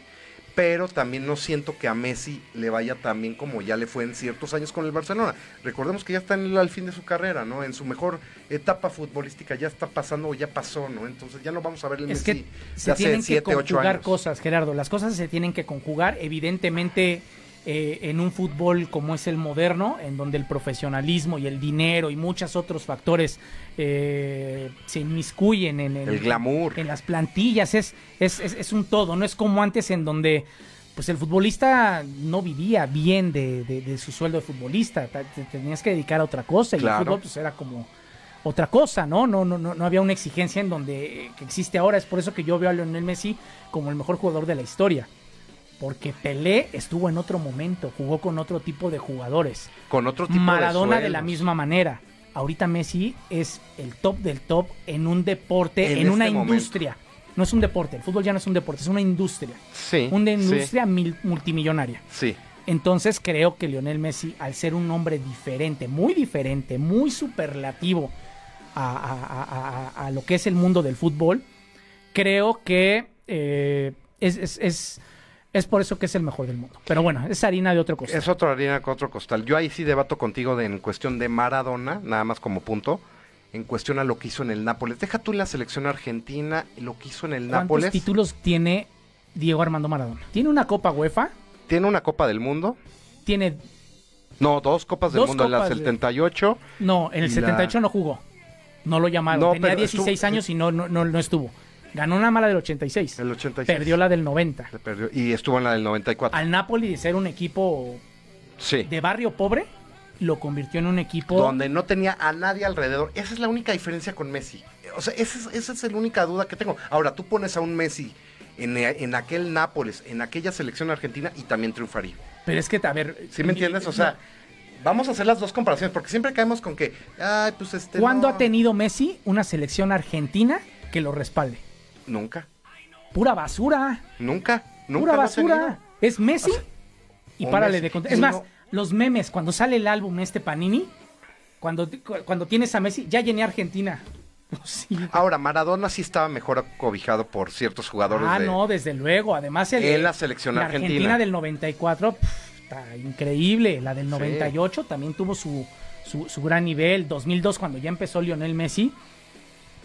Pero también no siento que a Messi le vaya tan bien como ya le fue en ciertos años con el Barcelona. Recordemos que ya está en el- al fin de su carrera, ¿no? En su mejor etapa futbolística ya está pasando o ya pasó, ¿no? Entonces ya no vamos a ver el Es Messi que de se hace tienen que 7, 8 conjugar años. cosas, Gerardo. Las cosas se tienen que conjugar. Evidentemente, eh, en un fútbol como es el moderno, en donde el profesionalismo y el dinero y muchos otros factores eh, se inmiscuyen en, El glamour. en las plantillas, es, es, es, es un todo. No es como antes en donde pues el futbolista no vivía bien de, de- de su sueldo de futbolista. Ta- Te tenías que dedicar a otra cosa. Y el fútbol pues era como otra cosa, ¿no? No, no, no, no había una exigencia en donde eh, que existe ahora. Es por eso que yo veo a Lionel Messi como el mejor jugador de la historia. Porque Pelé estuvo en otro momento, jugó con otro tipo de jugadores. Con otro tipo Maradona de, de, la misma manera. Ahorita Messi es el top del top en un deporte, En en, una este momento. industria. No es un deporte, el fútbol ya no es un deporte, es una industria. Sí. Una industria mil- multimillonaria. Sí. Entonces creo que Lionel Messi, al ser un hombre diferente, muy diferente, muy superlativo a, a- a- a- a lo que es el mundo del fútbol, creo que eh, es, es- es- es por eso que es el mejor del mundo. Pero bueno, es harina de otro cosa. Es otra harina con otro costal. Yo ahí sí debato contigo de, en cuestión de Maradona, nada más como punto, en cuestión a lo que hizo en el Nápoles. Deja tú en la selección argentina, lo que hizo en el ¿Cuántos Nápoles. títulos tiene Diego Armando Maradona? Tiene una Copa UEFA, Tiene una Copa del Mundo. tiene... No, dos Copas del Dos Mundo en la Copas de- 78. No, en el Y 78 no jugó. No lo llamaron. No, Tenía pero 16 estuvo- años y no, no, no, no estuvo. Ganó una mala del 86. El 86. Perdió la del 90. Se perdió. Y estuvo en la del 94. Al Napoli de ser un equipo Sí. de barrio pobre, lo convirtió en un equipo... Donde no tenía a nadie alrededor. Esa es la única diferencia con Messi. O sea, esa es, esa es la única duda que tengo. Ahora, tú pones a un Messi en, en aquel Nápoles, en aquella selección argentina y también triunfaría. Pero es que, a ver... ¿Sí me entiendes? O sea, vamos a hacer las dos comparaciones, porque siempre caemos con que, ay, pues este. ¿Cuándo no. ha tenido Messi una selección argentina que lo respalde? Nunca, Pura basura. nunca, nunca. pura basura. Es Messi O sea, y párale Messi. de contar. Es más, no- los memes, cuando sale el álbum este Panini, cuando, cuando tienes a Messi, ya llené Argentina. Sí. Ahora, Maradona sí estaba mejor acobijado por ciertos jugadores. Ah, de- no, desde luego. Además, el, En la selección la argentina. Argentina del 94, pf, está increíble. La del Sí. 98 también tuvo su, su, su gran nivel. 2002, cuando ya empezó Lionel Messi.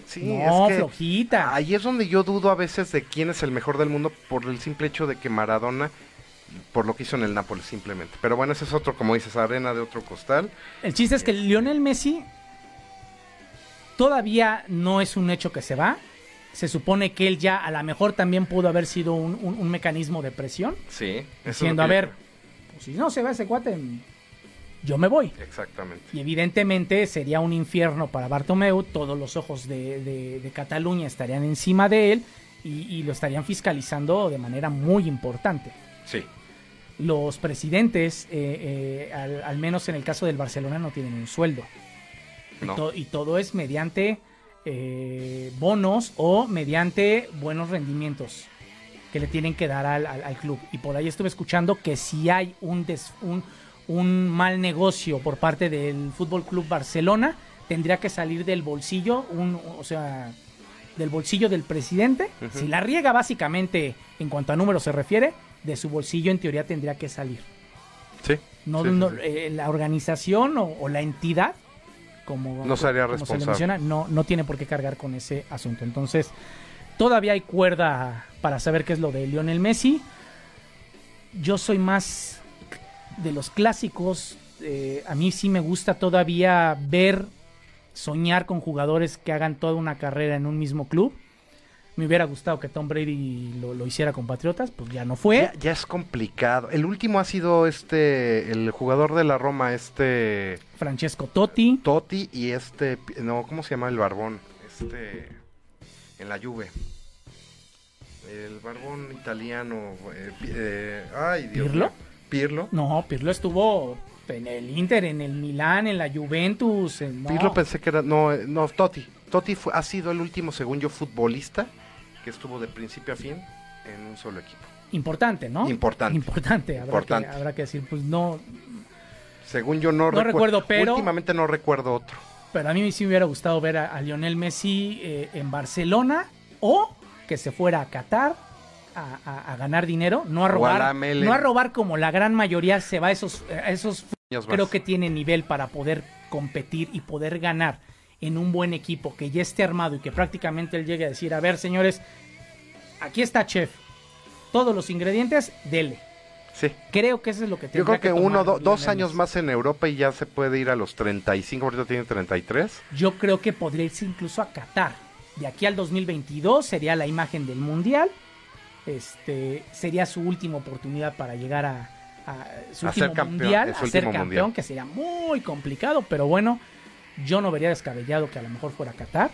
Sí, no, es que flojita. Ahí es donde yo dudo a veces de quién es el mejor del mundo por el simple hecho de que Maradona, por lo que hizo en el Nápoles simplemente. Pero bueno, ese es otro, como dices, arena de otro costal. El chiste es que Lionel Messi todavía no es un hecho que se va. Se supone que él ya a lo mejor también pudo haber sido un, un- un mecanismo de presión. Sí. eso es Diciendo, lo a que ver, pues, si no se va ese cuate, yo me voy. Exactamente. Y evidentemente sería un infierno para Bartomeu, todos los ojos de, de- de Cataluña estarían encima de él y, y lo estarían fiscalizando de manera muy importante. Sí. Los presidentes, eh, eh, al, al menos en el caso del Barcelona, no tienen un sueldo. Y, No. to- y todo es mediante eh, bonos o mediante buenos rendimientos que le tienen que dar al, al- al club. Y por ahí estuve escuchando que si hay un, des- un, un mal negocio por parte del Fútbol Club Barcelona, tendría que salir del bolsillo, un, o sea, del bolsillo del presidente. Si la riega básicamente en cuanto a números se refiere, de su bolsillo en teoría tendría que salir. Sí. No, Sí, no, sí. eh, la organización o, o la entidad, como, No sería como se le menciona, no, no tiene por qué cargar con ese asunto. Entonces, todavía hay cuerda para saber qué es lo de Lionel Messi. Yo soy más de los clásicos. eh, a mí sí me gusta todavía ver, soñar con jugadores que hagan toda una carrera en un mismo club. Me hubiera gustado que Tom Brady lo, lo hiciera con Patriotas, pues ya no fue. Ya, ya es complicado. El último ha sido este, el jugador de la Roma, este Francesco Totti. Totti y este, no, ¿cómo se llama el barbón? Este, en la Juve. El barbón italiano. eh, eh, ay, Dios ¿Pirlo? mío. Pirlo. No, Pirlo estuvo en el Inter, en el Milán, en la Juventus. en- no. Pirlo pensé que era, no, eh, no, Totti. Totti fue- ha sido el último, según yo, futbolista que estuvo de principio a fin en un solo equipo. importante, ¿no? Importante. Importante, habrá, Importante. Que, habrá que decir, pues no, Según yo no, No recuerdo, pero- Últimamente no recuerdo otro. pero a mí sí me hubiera gustado ver a, a Lionel Messi eh, en Barcelona o que se fuera a Qatar a, a- a ganar dinero, no a robar, no a robar como la gran mayoría se va a esos, a esos creo que tiene nivel para poder competir y poder ganar en un buen equipo que ya esté armado y que prácticamente él llegue a decir, a ver señores, aquí está Chef, todos los ingredientes, dele. Sí. Creo que eso es lo que Yo tendría creo que uno, do- dos años más en Europa y ya se puede ir a los 35, ahorita tiene 33. Yo creo que podría irse incluso a Qatar. De aquí al 2022 sería la imagen del Mundial. Este sería su última oportunidad para llegar a, a su A último ser mundial, a ser campeón, mundial. que sería muy complicado, pero bueno, yo no vería descabellado que a lo mejor fuera a Qatar.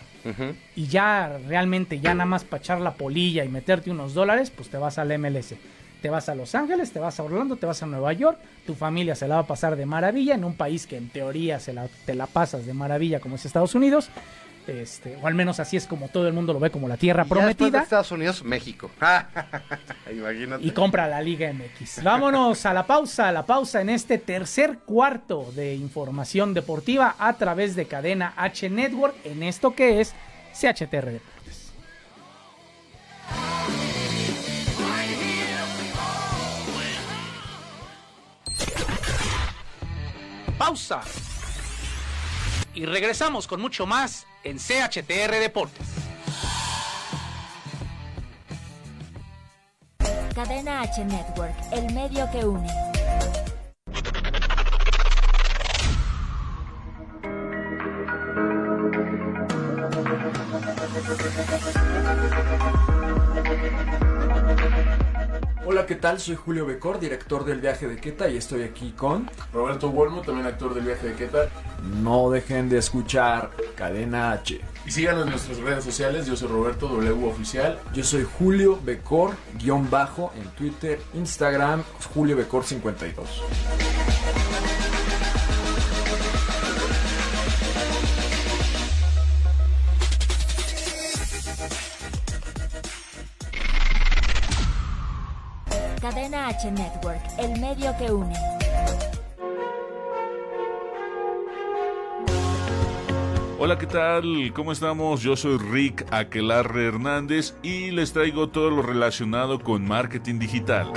Y ya realmente, ya nada más para echar la polilla y meterte unos dólares, pues te vas al MLS. Te vas a Los Ángeles, te vas a Orlando, te vas a Nueva York, tu familia se la va a pasar de maravilla en un país que en teoría se la, te la pasas de maravilla como es Estados Unidos. Este, o al menos así es como todo el mundo lo ve como la tierra Y ya de prometida. Estados Unidos, México. Imagínate. Y compra la Liga MX. Vámonos a la pausa, a la pausa en este tercer cuarto de información deportiva a través de cadena H Network en esto que es CHTR Deportes. Pausa. Y regresamos con mucho más en CHTR Deportes. Cadena H Network, el medio que une. Hola, ¿qué tal? Soy Julio Becor, director del viaje de Queta y estoy aquí con... Roberto Wolmo, también actor del viaje de Queta. No dejen de escuchar Cadena H. Y síganos en nuestras redes sociales. Yo soy Roberto W Oficial. Yo soy Julio Becor, guion bajo, en Twitter, Instagram, Julio Becor 52. H Network, el medio que une. Hola, ¿qué tal? ¿Cómo estamos? Yo soy Rick Aquelarre Hernández y les traigo todo lo relacionado con marketing digital.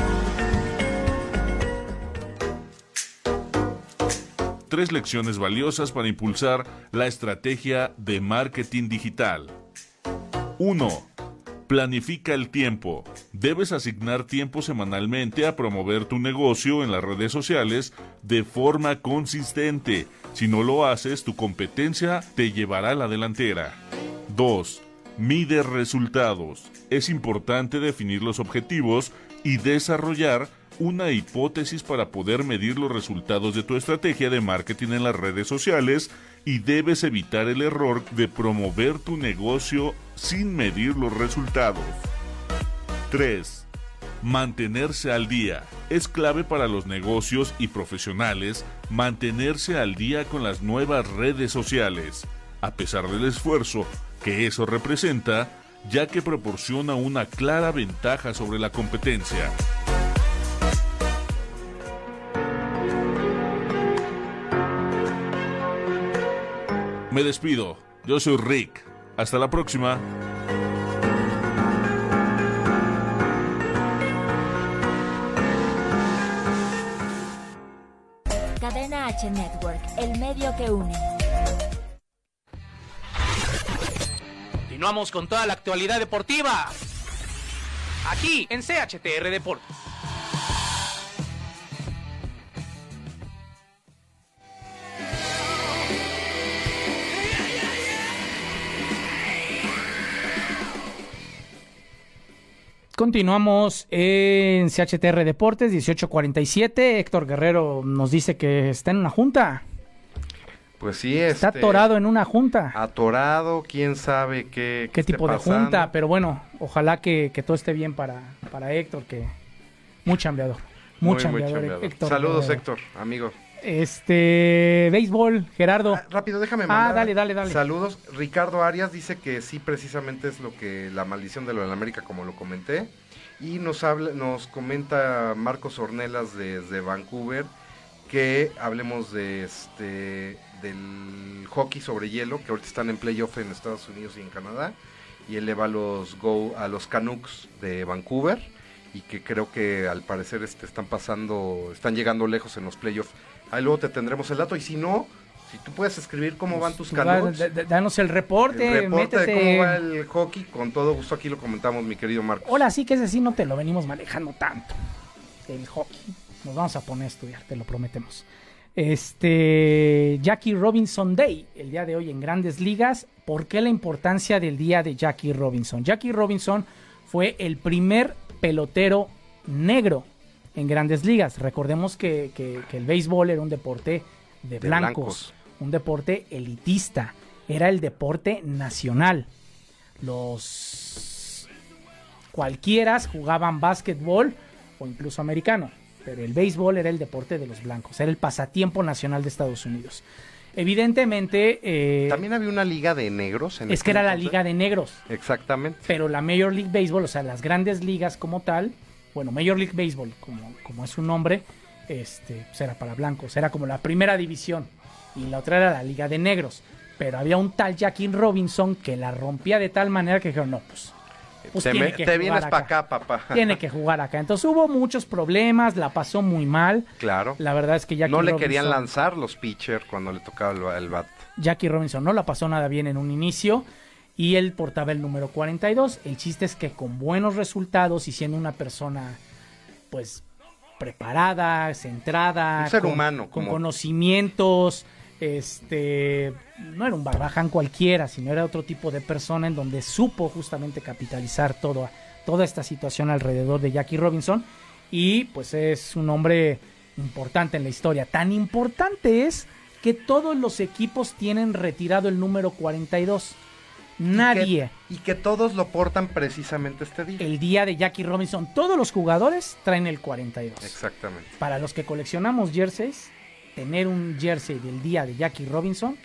Tres lecciones valiosas para impulsar la estrategia de marketing digital. 1. Planifica el tiempo. Debes asignar tiempo semanalmente a promover tu negocio en las redes sociales de forma consistente. Si no lo haces, tu competencia te llevará a la delantera. 2. Mide resultados. Es importante definir los objetivos y desarrollar una hipótesis para poder medir los resultados de tu estrategia de marketing en las redes sociales y debes evitar el error de promover tu negocio sin medir los resultados. 3. Mantenerse al día. Es clave para los negocios y profesionales mantenerse al día con las nuevas redes sociales, a pesar del esfuerzo que eso representa, ya que proporciona una clara ventaja sobre la competencia. Me despido. Yo soy Rick. Hasta la próxima. Cadena H Network, el medio que une. Continuamos con toda la actualidad deportiva. Aquí en CHTR Deportes. Continuamos en CHTR Deportes 1847. Héctor Guerrero nos dice que está en una junta. Pues sí, Está este, atorado en una junta. Atorado, quién sabe qué, qué tipo de junta, pero bueno, ojalá que, que todo esté bien para, para Héctor, que muy chambeador. Muy, Muy, muy chambeador, chambeador. Héctor Saludos, Guerrero. Héctor, amigo. Este, béisbol, Gerardo. rápido, déjame Ah, mandar. dale, dale, dale. Saludos. Ricardo Arias dice que sí, precisamente es lo que la maldición de lo de la América, como lo comenté. Y nos, habla, nos comenta Marcos Ornelas desde Vancouver que hablemos de este del hockey sobre hielo, que ahorita están en playoff en Estados Unidos y en Canadá, y él le va a los Go a los Canucks de Vancouver y que creo que al parecer este están pasando, están llegando lejos en los playoffs. Ahí luego te tendremos el dato y si no, si tú puedes escribir cómo van tus Pues, Canucks, da- da- Danos el reporte, el reporte métete. de cómo va el hockey, con todo gusto aquí lo comentamos, mi querido Marcos. Ahora sí que ese sí no te lo venimos manejando tanto. El hockey. Nos vamos a poner a estudiar, te lo prometemos. Este Jackie Robinson Day, el día de hoy en Grandes Ligas. ¿Por qué la importancia del día de Jackie Robinson? Jackie Robinson fue el primer pelotero negro en Grandes Ligas. Recordemos que, que- que el béisbol era un deporte de, De blancos, blancos. un deporte elitista, era el deporte nacional. Los cualquiera jugaban básquetbol o incluso americano, pero el béisbol era el deporte de los blancos, era el pasatiempo nacional de Estados Unidos. Evidentemente, eh, También había una liga de negros. En es que era la liga de negros, Exactamente. pero la Major League Baseball, o sea, las grandes ligas como tal, bueno, Major League Baseball, como, como es su nombre, este, pues era para blancos, era como la primera división, y la otra era la liga de negros, pero había un tal Jackie Robinson que la rompía de tal manera que dijeron, no, pues, pues te tiene me- que te jugar vienes para acá, papá. tiene que jugar acá. Entonces hubo muchos problemas, la pasó muy mal. Claro. La verdad es que Jackie no le Robinson- querían lanzar los pitchers cuando le tocaba el, el bat. Jackie Robinson no la pasó nada bien en un inicio y él portaba el número 42. El chiste es que con buenos resultados y siendo una persona pues preparada, centrada, Un ser con, humano, con como- conocimientos, este no era un barbaján cualquiera, sino era otro tipo de persona en donde supo justamente capitalizar todo, toda esta situación alrededor de Jackie Robinson y pues es un hombre importante en la historia. Tan importante es que todos los equipos tienen retirado el número 42. Nadie. Y que todos lo portan precisamente este día. El día de Jackie Robinson, todos los jugadores traen el 42. Exactamente. Para los que coleccionamos jerseys, tener un jersey del día de Jackie Robinson.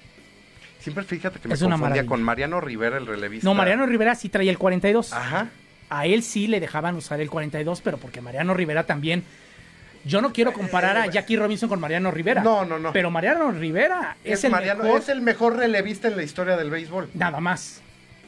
Siempre fíjate que me Es una confundía maravilla. con Mariano Rivera, el relevista. No, Mariano Rivera sí traía el 42. Ajá. A él sí le dejaban usar el 42, pero porque Mariano Rivera también. Yo no quiero comparar a Jackie Robinson con Mariano Rivera. Eh, No, no, no. Pero Mariano Rivera es, Es, el Mariano, mejor. es el mejor relevista en la historia del béisbol. Nada más.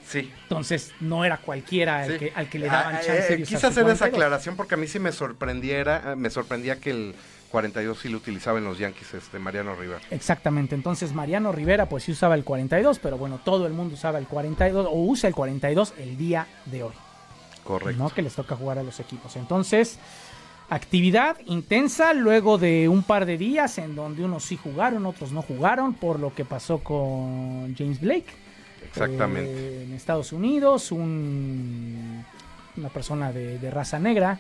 Sí. Entonces no era cualquiera al, que, al que le daban Ah, chance eh, de usar quise hacer esa 42. aclaración porque a mí sí me sorprendiera, eh, me sorprendía que el 42 sí lo utilizaba en los Yankees, este Mariano Rivera. Exactamente, entonces Mariano Rivera pues sí usaba el 42, pero bueno, todo el mundo usaba el 42 o usa el 42 el día de hoy, Correcto. ¿no? Que les toca jugar a los equipos. Entonces, actividad intensa luego de un par de días en donde unos sí jugaron, otros no jugaron, por lo que pasó con James Blake. Exactamente. eh, en Estados Unidos, un- una persona de, de raza negra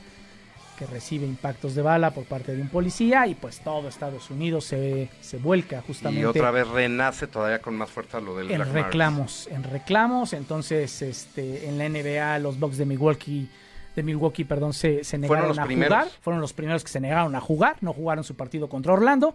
que recibe impactos de bala por parte de un policía y pues todo Estados Unidos se, se vuelca justamente Y otra vez renace todavía con más fuerza lo del en Black reclamos, en reclamos, entonces este en la NBA los Bucks de Milwaukee de Milwaukee, perdón, se, se negaron a primeros. jugar, fueron los primeros que se negaron a jugar, no jugaron su partido contra Orlando.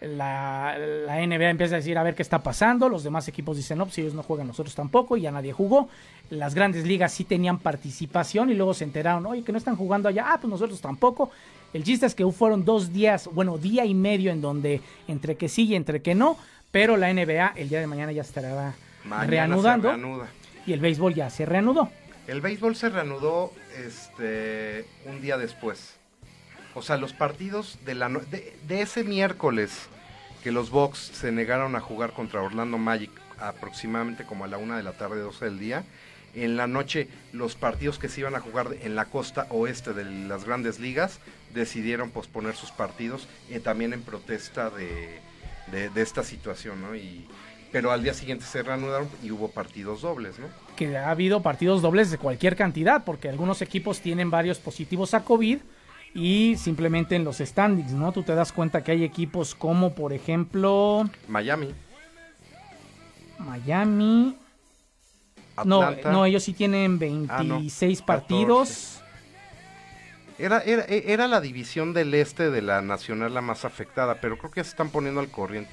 La, la NBA empieza a decir a ver qué está pasando, los demás equipos dicen no, pues si ellos no juegan, nosotros tampoco, y ya nadie jugó. Las grandes ligas sí tenían participación y luego se enteraron, oye, que no están jugando allá, ah, pues nosotros tampoco. El chiste es que fueron dos días, bueno, día y medio en donde entre que sí y entre que no, pero la NBA el día de mañana ya estará Mañana reanudando se reanuda. y el béisbol ya se reanudó. El béisbol se reanudó este un día después. O sea, los partidos de, la no- de, ese miércoles que los Bucks se negaron a jugar contra Orlando Magic aproximadamente como a la una de la tarde, 12 del día. En la noche, los partidos que se iban a jugar en la costa oeste de las grandes ligas decidieron posponer sus partidos, eh, también en protesta de, de- de esta situación, ¿no? Y, pero al día siguiente se reanudaron y hubo partidos dobles, ¿no? que ha habido partidos dobles de cualquier cantidad, porque algunos equipos tienen varios positivos a COVID y simplemente en los standings, ¿no? Tú te das cuenta que hay equipos como, por ejemplo, Miami. Miami. No, Atlanta. no, ellos sí tienen Ah, no, 26 partidos. Era, era, era la división del este de la nacional la más afectada, pero creo que ya se están poniendo al corriente.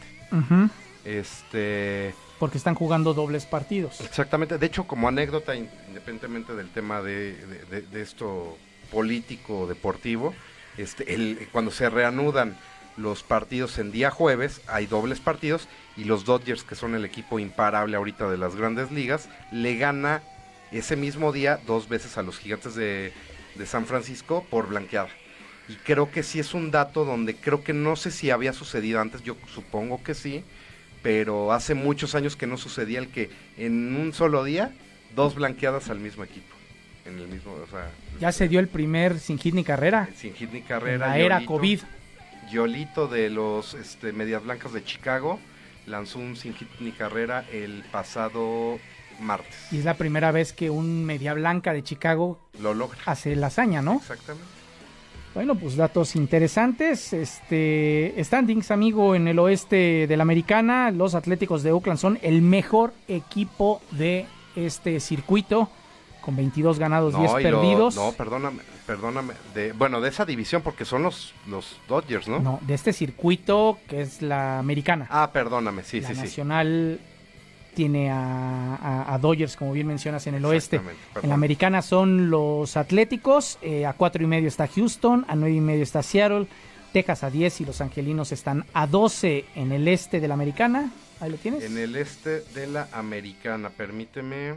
Este, porque están jugando dobles partidos. exactamente. De hecho, como anécdota, in- independientemente del tema de, de- de- de esto político deportivo, este, el, cuando se reanudan los partidos en día jueves, hay dobles partidos y los Dodgers, que son el equipo imparable ahorita de las grandes ligas, le gana ese mismo día dos veces a los gigantes de, de San Francisco por blanqueada. Y creo que sí es un dato donde creo que no sé si había sucedido antes, yo supongo que sí, pero hace muchos años que no sucedía el que en un solo día dos blanqueadas al mismo equipo. En el mismo, o sea, Ya se dio el primer sin hit ni carrera. sin hit ni carrera. La era Yolito- COVID. Yolito de los este, Medias Blancas de Chicago lanzó un sin hit ni carrera el pasado martes. Y es la primera vez que un media blanca de Chicago Lo logra. hace la hazaña, ¿no? Exactamente. Bueno, pues datos interesantes. Este standings, amigo, en el oeste de la Americana, los Atléticos de Oakland son el mejor equipo de este circuito con 22 ganados, 10 y lo- perdidos. no, perdóname, perdóname. De, bueno, de esa división, porque son los, los Dodgers, ¿no? No, de este circuito que es la Americana. Ah, perdóname, sí, la sí, sí. Nacional tiene a, a- a Dodgers, como bien mencionas, en el oeste. En la americana son los Atléticos, eh, a cuatro y medio está Houston, a nueve y medio está Seattle, Texas a 10 y los Angelinos están a 12 en el este de la americana. Ahí lo tienes. En el este de la Americana, permíteme.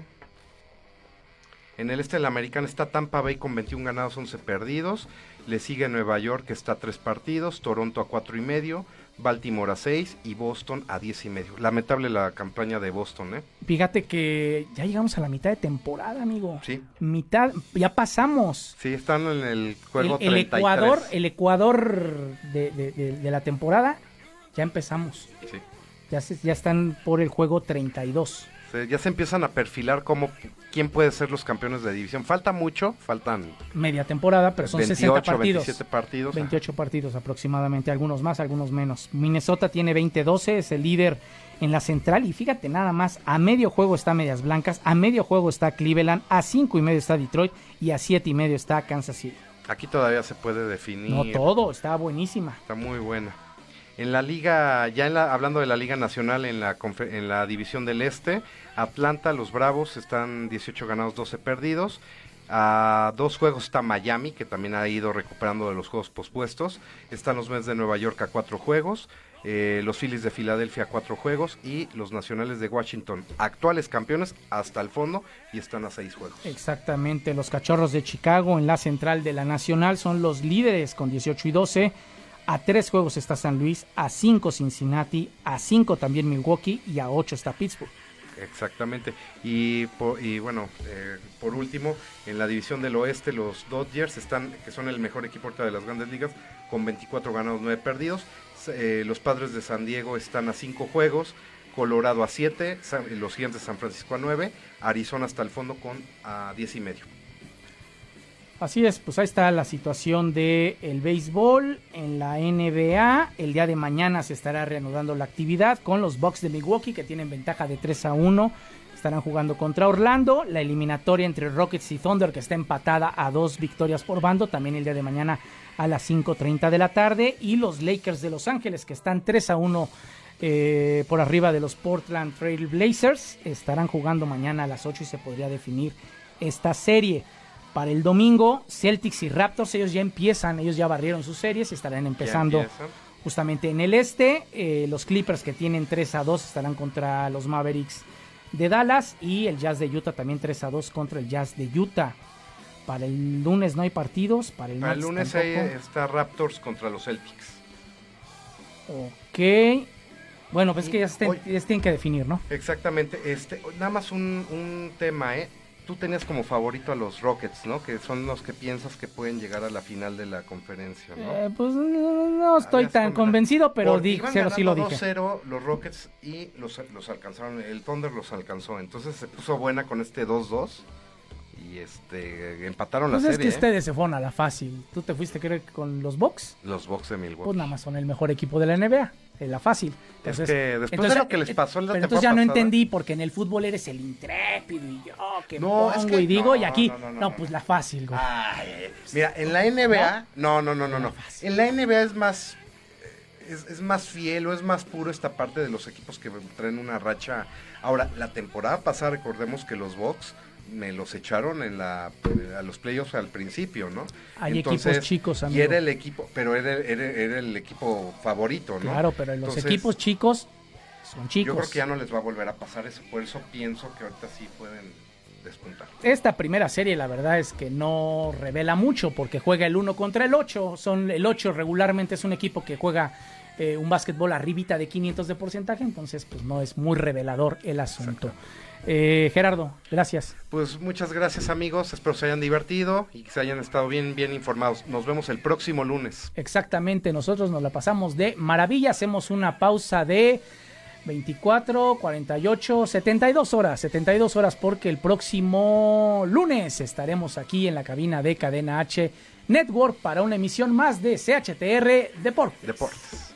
En el este de la Americana está Tampa Bay con 21 ganados, 11 perdidos. Le sigue Nueva York que está a 3 partidos, Toronto a 4 y medio, Baltimore a 6 y Boston a 10 y medio. Lamentable la campaña de Boston, ¿eh? Fíjate que ya llegamos a la mitad de temporada, amigo. Sí. Mitad, ya pasamos. Sí, están en el juego el, el 33. Ecuador, el Ecuador de, de- de- de la temporada, ya empezamos. Sí. Ya, se- ya están por el juego 32. Se- ya se empiezan a perfilar como quién puede ser los campeones de división. Falta mucho, faltan Media temporada, pero son 60 28, partidos. 27 partidos. 28 partidos aproximadamente, algunos más, algunos menos. Minnesota tiene 20-12, es el líder en la central y fíjate nada más, a medio juego está Medias Blancas, a medio juego está Cleveland, a cinco y medio está Detroit y a siete y medio está Kansas City. Aquí todavía se puede definir. No todo, está buenísima. Está muy buena. En la liga, ya en la, hablando de la liga nacional en la, división del este, Atlanta, los Bravos están 18 ganados, 12 perdidos. A dos juegos está Miami, que también ha ido recuperando de los juegos pospuestos. Están los Mets de Nueva York a cuatro juegos. eh, los Phillies de Filadelfia a cuatro juegos. Y los Nacionales de Washington, actuales campeones hasta el fondo, y están a seis juegos. Exactamente, los Cachorros de Chicago en la central de la Nacional son los líderes con 18 y 12. A tres juegos está San Luis, a cinco Cincinnati, a cinco también Milwaukee y a ocho está Pittsburgh. Exactamente. Y, y bueno, eh, por último, en la división del oeste, los Dodgers están, que son el mejor equipo de las grandes ligas, con 24 ganados, 9 perdidos. Eh, los padres de San Diego están a 5 juegos, Colorado a 7, los gigantes de San Francisco a 9, Arizona hasta el fondo con a 10 y medio. Así es, pues ahí está la situación del el béisbol en la NBA. El día de mañana se estará reanudando la actividad con los Bucks de Milwaukee que tienen ventaja de 3 a 1. Estarán jugando contra Orlando. La eliminatoria entre Rockets y Thunder que está empatada a dos victorias por bando. También el día de mañana a las 5.30 de la tarde. Y los Lakers de Los Ángeles que están 3 a 1 eh, por arriba de los Portland Trail Blazers. Estarán jugando mañana a las 8 y se podría definir esta serie. Para el domingo, Celtics y Raptors, ellos ya empiezan, ellos ya barrieron sus series y estarán empezando justamente en el este. Eh, los Clippers que tienen 3 a 2 estarán contra los Mavericks de Dallas y el Jazz de Utah también 3 a 2 contra el Jazz de Utah. Para el lunes no hay partidos, para el, Para el lunes ahí tampoco. está Raptors contra los Celtics. Ok. Bueno, pues es que ya, tienen que definir, ¿no? Exactamente, este, nada más un, un tema, ¿eh? Tú tenías como favorito a los Rockets, ¿no? Que son los que piensas que pueden llegar a la final de la conferencia, ¿no? Eh, pues no, no estoy Habías tan convencido, pero di, iban sí, lo dije. 2-0 los Rockets y los, los alcanzaron, el Thunder los alcanzó. Entonces se puso buena con este 2-2 y este empataron Pues la es serie. que ¿eh? ustedes se fueron a la fácil. Tú te fuiste, creo con los Bucks. Los Bucks de Milwaukee. Pues nada más son el mejor equipo de la NBA. En la fácil. Es que después de lo que les eh, pasó en la pero entonces ya no pasada- entendí porque en el fútbol eres el intrépido y yo que No, pongo es que- y digo no, y aquí no, pues la fácil, güey. Mira, en la NBA, no, no, no, no, no. En la NBA es más es, es más fiel o es más puro esta parte de los equipos que traen una racha. Ahora, la temporada pasada recordemos que los Bucks me los echaron en la a los playoffs al principio, ¿no? Hay equipos chicos, amigo. Y era el equipo, pero era, era, era el equipo favorito, ¿no? Claro, pero los Entonces, equipos chicos son chicos. Yo creo que ya no les va a volver a pasar eso, por eso pienso que ahorita sí pueden despuntar. Esta primera serie la verdad es que no revela mucho porque juega el 1 contra el 8. Son, el 8 regularmente es un equipo que juega eh, un básquetbol arribita de 500 de porcentaje, entonces pues no es muy revelador el asunto. Eh, Gerardo, gracias. Pues muchas gracias amigos, espero se hayan divertido y que se hayan estado bien, bien informados. Nos vemos el próximo lunes. Exactamente, nosotros nos la pasamos de maravilla, hacemos una pausa de 24, 48, 72 horas, 72 horas porque el próximo lunes estaremos aquí en la cabina de Cadena H Network para una emisión más de CHTR Deportes. Deportes.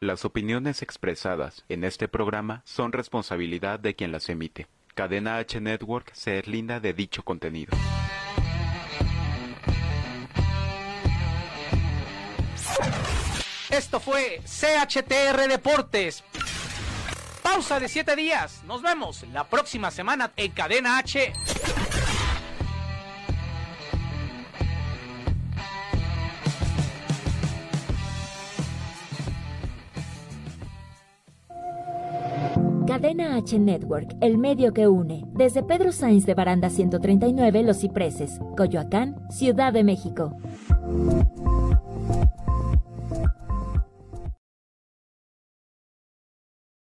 Las opiniones expresadas en este programa son responsabilidad de quien las emite. Cadena H Network se deslinda de dicho contenido. Esto fue CHTR Deportes. Pausa de 7 días. Nos vemos la próxima semana en Cadena H. Cadena H Network, el medio que une. Desde Pedro Sainz de Baranda 139, Los Cipreses, Coyoacán, Ciudad de México.